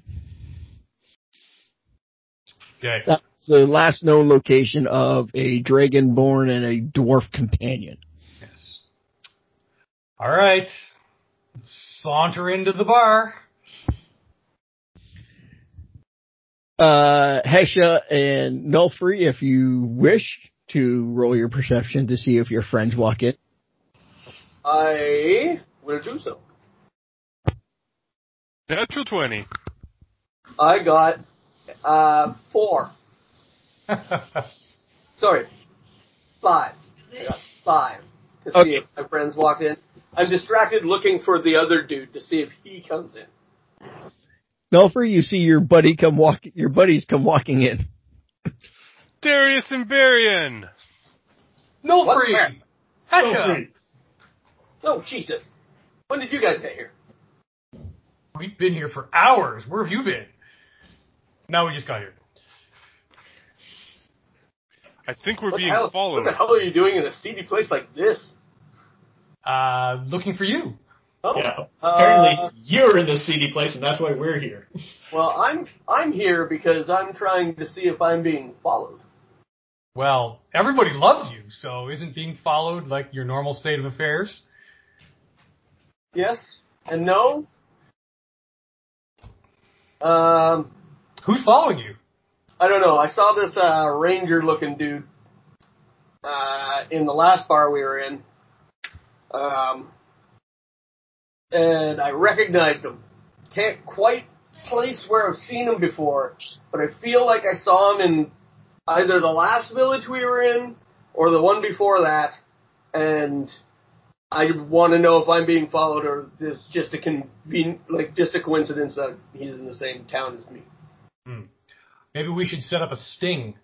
Okay. That's the last known location of a dragonborn and a dwarf companion. Yes. All right. Saunter into the bar. Uh, Hesha and Nulfree, if you wish to roll your perception to see if your friends walk in. I will do so. Natural 20. I got uh, four. Sorry, five. I got five to see Okay. if my friends walk in. I'm distracted looking for the other dude to see if he comes in. Nulfree, you see your buddy come walk, your buddies come walking in. Darius and Barian. no What free. the- Hesha. Oh Jesus! When did you guys get here? We've been here for hours. Where have you been? Now we just got here. I think we're What being hell, followed. what the hell are you doing in a seedy place like this? Uh, looking for you. Oh, Yeah. uh, Apparently, you're in this seedy place, and that's why we're here. well, I'm I'm here because I'm trying to see if I'm being followed. Well, everybody loves you, so isn't being followed like your normal state of affairs? Yes and no. Um, Who's following you? I don't know. I saw this uh, ranger looking dude uh, in the last bar we were in, um, and I recognized him. Can't quite place where I've seen him before, but I feel like I saw him in either the last village we were in or the one before that, and I want to know if I'm being followed or it's just a conven- like just a coincidence that he's in the same town as me. Maybe we should set up a sting.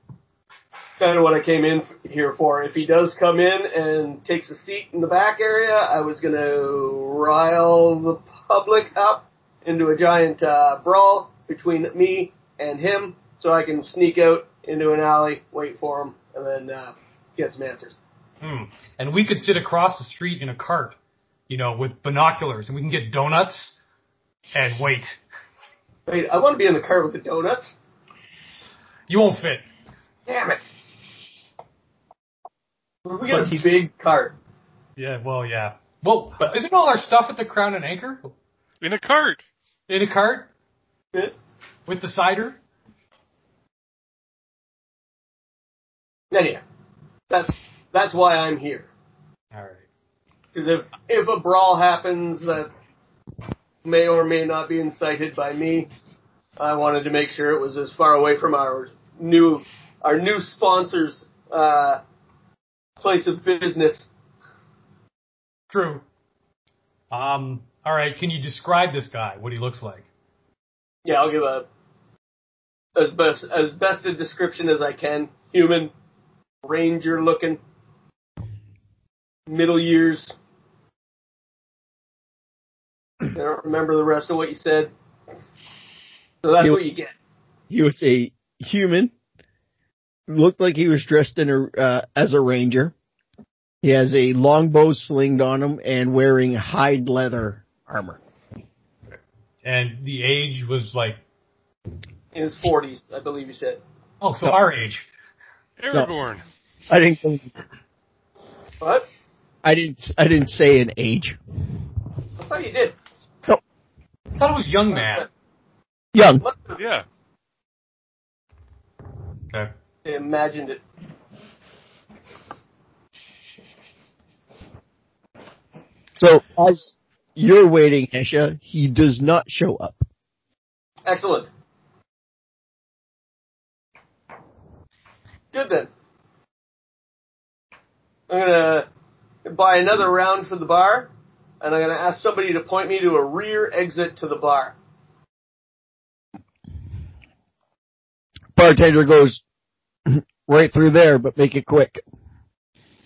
Kind of what I came in here for. If he does come in and takes a seat in the back area, I was gonna rile the public up into a giant uh, brawl between me and him, so I can sneak out into an alley, wait for him, and then uh, get some answers. Hmm. And we could sit across the street in a cart, you know, with binoculars, and we can get donuts and wait. Wait, I want to be in the cart with the donuts. You won't fit. Damn it! What if we get a big cart? Yeah, well, yeah. Well, but isn't all our stuff at the Crown and Anchor In a cart. in a cart Yeah. with the cider? Anyhow, that's that's why I'm here. All right. Because if if a brawl happens that may or may not be incited by me, I wanted to make sure it was as far away from our new our new sponsors' uh, place of business. True. Um. All right. Can you describe this guy? What he looks like? Yeah, I'll give a as best as best a description as I can. Human, ranger looking, middle years. I don't remember the rest of what you said. So that's You- what you get. He was a human. Looked like he was dressed in a uh, as a ranger. He has a longbow slinged on him and wearing hide leather armor. And the age was like, In his forties, I believe you said. oh, so our age. Aragorn. I didn't. What? I didn't. I didn't say an age. I thought you did. No. I thought it was young man. Young. Yeah. Okay. Imagined it. So as you're waiting, Hesha, he does not show up. Excellent. Good then. I'm gonna buy another round for the bar, and I'm gonna ask somebody to point me to a rear exit to the bar. Bartender goes right through there, but make it quick.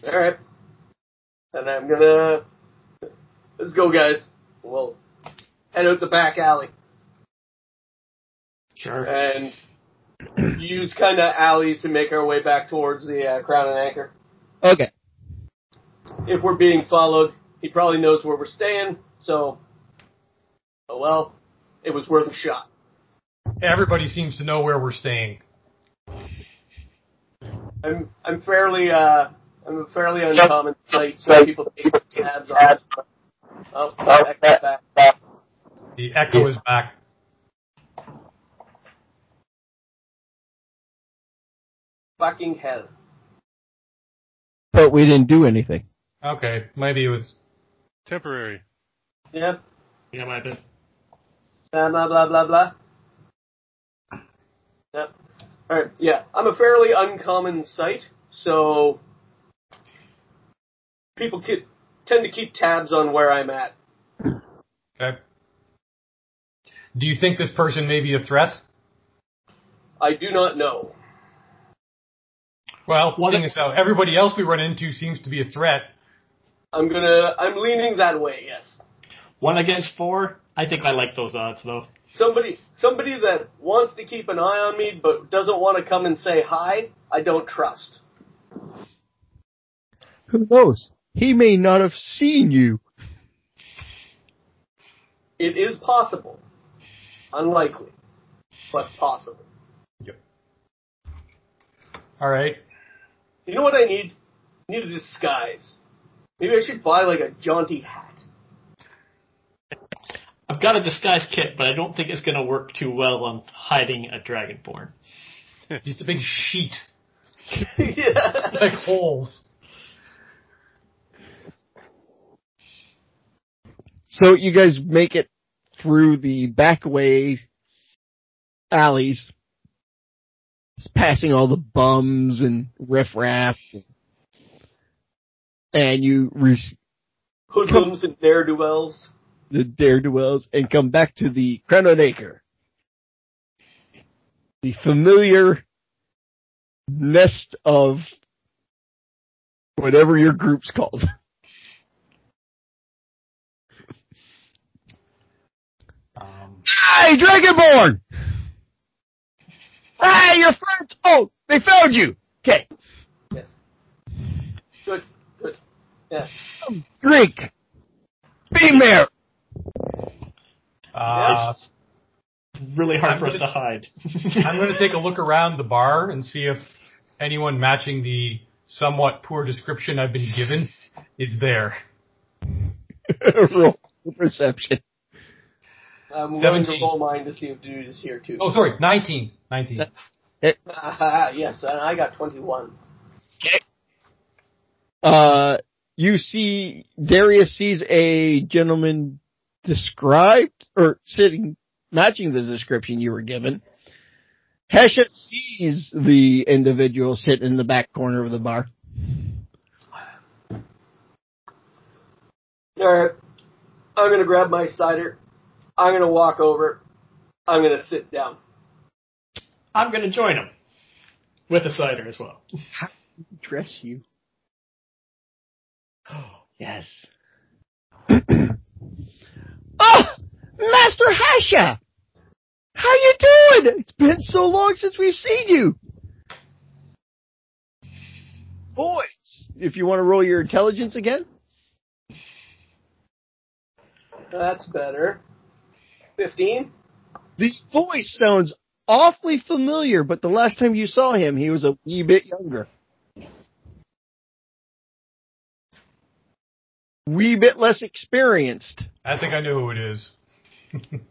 Alright. And I'm gonna, let's go guys. We'll head out the back alley Sure. and use kind of alleys to make our way back towards the uh, Crown and Anchor. Okay. if we're being followed, he probably knows where we're staying, so, oh well, it was worth a shot. Everybody seems to know where we're staying. I'm, I'm fairly, uh, I'm a fairly uncommon sight, so people take tabs on. Oh, echo back. The echo is back. Fucking hell. But we didn't do anything. Okay, maybe it was. Temporary. Yep. Yeah, might have been. Blah, blah, blah, blah, blah. Yep. Alright, yeah. I'm a fairly uncommon sight, so people ki- tend to keep tabs on where I'm at. Okay. Do you think this person may be a threat? I do not know. Well, What seeing if- as how everybody else we run into seems to be a threat. I'm gonna, I'm leaning that way, yes. One against four. I think I like those odds though. Somebody, somebody that wants to keep an eye on me but doesn't want to come and say hi, I don't trust. Who knows? He may not have seen you. It is possible. Unlikely, but possible. Yep. All right. You know what I need? I need a disguise. Maybe I should buy like a jaunty hat. I've got a disguise kit, but I don't think it's going to work too well on hiding a dragonborn. Just a big sheet, yeah. like holes. So you guys make it through the back way alleys, passing all the bums and riffraff, and you reach Hoodlums and ne'er do wells. The daredevils and come back to the Crown Acre. The familiar nest of whatever your group's called. Um, Hey, Dragonborn! Hey, your friends! Oh, they found you! Okay, Yes. Good. Good. Yeah. drink! Be mayor! Uh, Really hard I'm for us to gonna- hide. I'm going to take a look around the bar and see if anyone matching the somewhat poor description I've been given is there. Roll perception. I'm willing to 17. roll mine to see if dude is here too. Oh, sorry, 19. 19. Ah, yes, and I got 21. Uh, you see, Darius sees a gentleman described, or sitting, matching the description you were given. Hesha sees the individual sitting in the back corner of the bar. Alright. I'm gonna grab my cider. I'm gonna walk over. I'm gonna sit down. I'm going to join him with a cider as well. Dress you. Oh, yes. oh, Master Hesha! How you doing? It's been so long since we've seen you. Boys, if you want to roll your intelligence again. That's better. 15? The voice sounds awfully familiar, but the last time you saw him, he was a wee bit younger. Wee bit less experienced. I think I know who it is.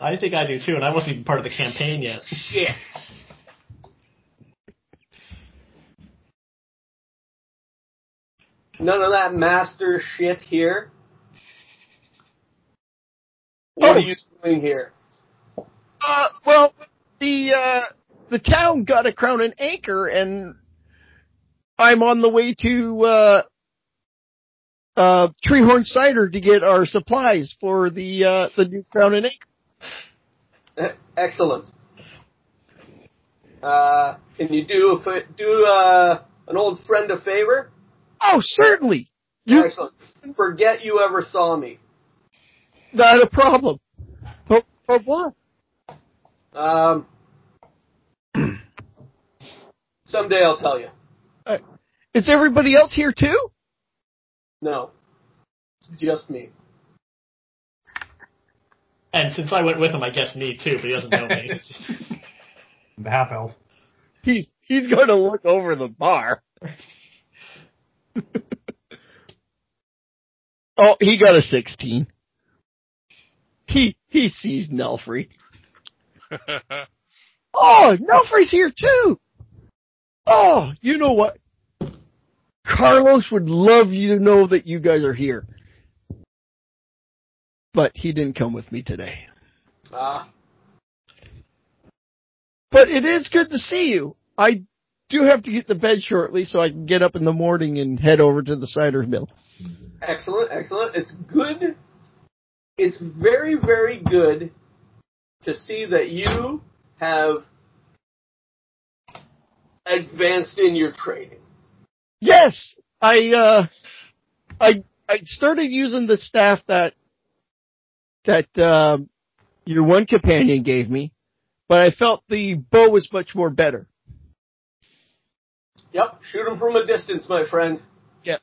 I think I do too, and I wasn't even part of the campaign yet. Shit. None of that master shit here. What Oh. are you doing here? Uh, well, the, uh, the town got a crown and anchor and I'm on the way to, uh, uh, Treehorn Cider to get our supplies for the, uh, the new crown and anchor. Excellent. Uh, can you do do uh, an old friend a favor? Oh, certainly. You, Excellent. Forget you ever saw me. not a problem. For, for what? Um, someday I'll tell you. Is everybody else here too? No, it's just me. And since I went with him, I guess me too, but he doesn't know me. The half elf. He's, he's going to look over the bar. oh, he got a 16. He, he sees Nulfree. Oh, Nulfree's here too. Oh, you know what? Carlos would love you to know that you guys are here. But he didn't come with me today. Ah, But it is good to see you. I do have to get to bed shortly so I can get up in the morning and head over to the cider mill. excellent, excellent. It's good. It's very, very good to see that you have advanced in your training. Yes, I uh, I I started using the staff that that uh, your one companion gave me, but I felt the bow was much more better. Yep, shoot him from a distance, my friend. Yep.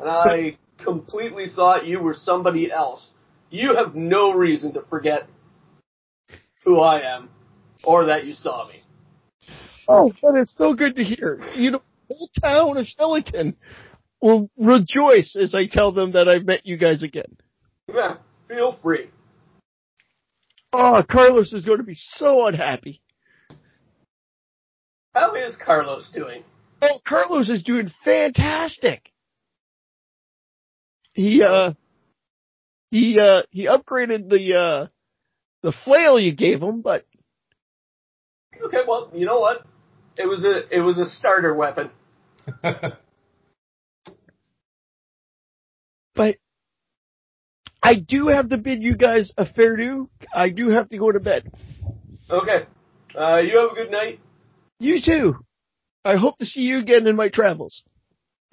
And I completely thought you were somebody else. You have no reason to forget who I am or that you saw me. Oh, but it's so good to hear. You know, the whole town of Shellington will rejoice as I tell them that I've met you guys again. Yeah, feel free. Oh, Carlos is going to be so unhappy. How is Carlos doing? Oh, Carlos is doing fantastic. He uh he uh he upgraded the uh the flail you gave him, but Okay, well, you know what? It was a it was a starter weapon. but I do have to bid you guys a fair due. I do have to go to bed. Okay. Uh, you have a good night. You too. I hope to see you again in my travels.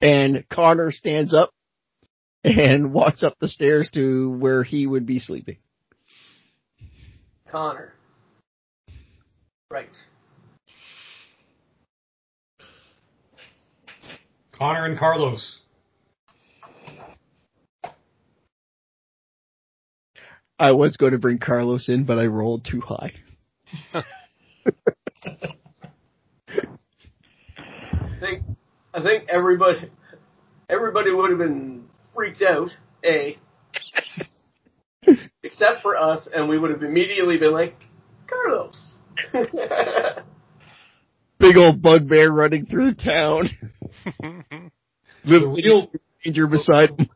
and Connor stands up and walks up the stairs to where he would be sleeping. Connor. Right. Connor and Carlos. I was going to bring Carlos in, but I rolled too high. I think I think everybody everybody would have been freaked out, A. Except for us, and we would have immediately been like, Carlos. Big old bugbear running through the town. The real Ranger beside him.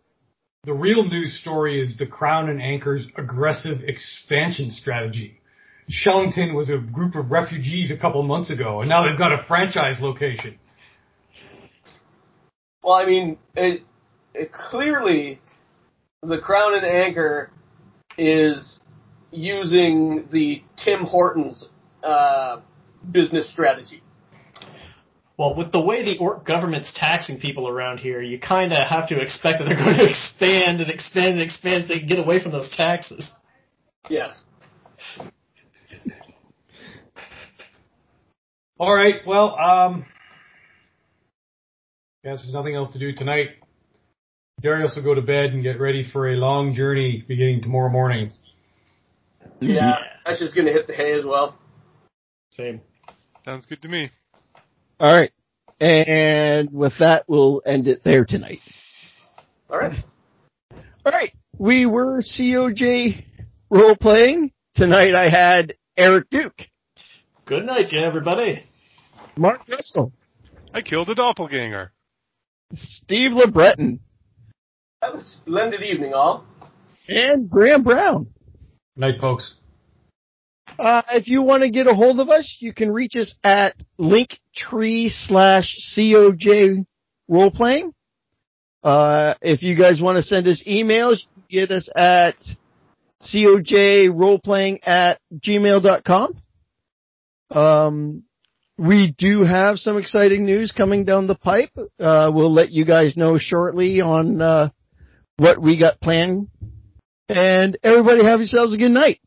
the real news story is the Crown and Anchor's aggressive expansion strategy. Shellington was a group of refugees a couple months ago, and now they've got a franchise location. well, I mean, it, it clearly the Crown and Anchor is using the Tim Hortons uh, business strategy. Well, with the way the Orc government's taxing people around here, you kind of have to expect that they're going to expand and expand and expand so they can get away from those taxes. Yes. All right, well, um, guess there's nothing else to do tonight. Darius will go to bed and get ready for a long journey beginning tomorrow morning. Yeah, that's just going to hit the hay as well. Same. Sounds good to me. All right. And with that, we'll end it there tonight. All right. All right. We were COJ role playing. Tonight I had Eric Duke, Good night, everybody. Mark Russell, I killed a doppelganger. Steve LeBreton, Have a splendid evening, all. and Graham Brown. Night, folks. Uh, if you want to get a hold of us, you can reach us at linktree slash COJ roleplaying. Uh, if you guys want to send us emails, get us at cojroleplaying at gmail.com. Um, we do have some exciting news coming down the pipe. Uh, we'll let you guys know shortly on, uh, what we got planned. And everybody have yourselves a good night.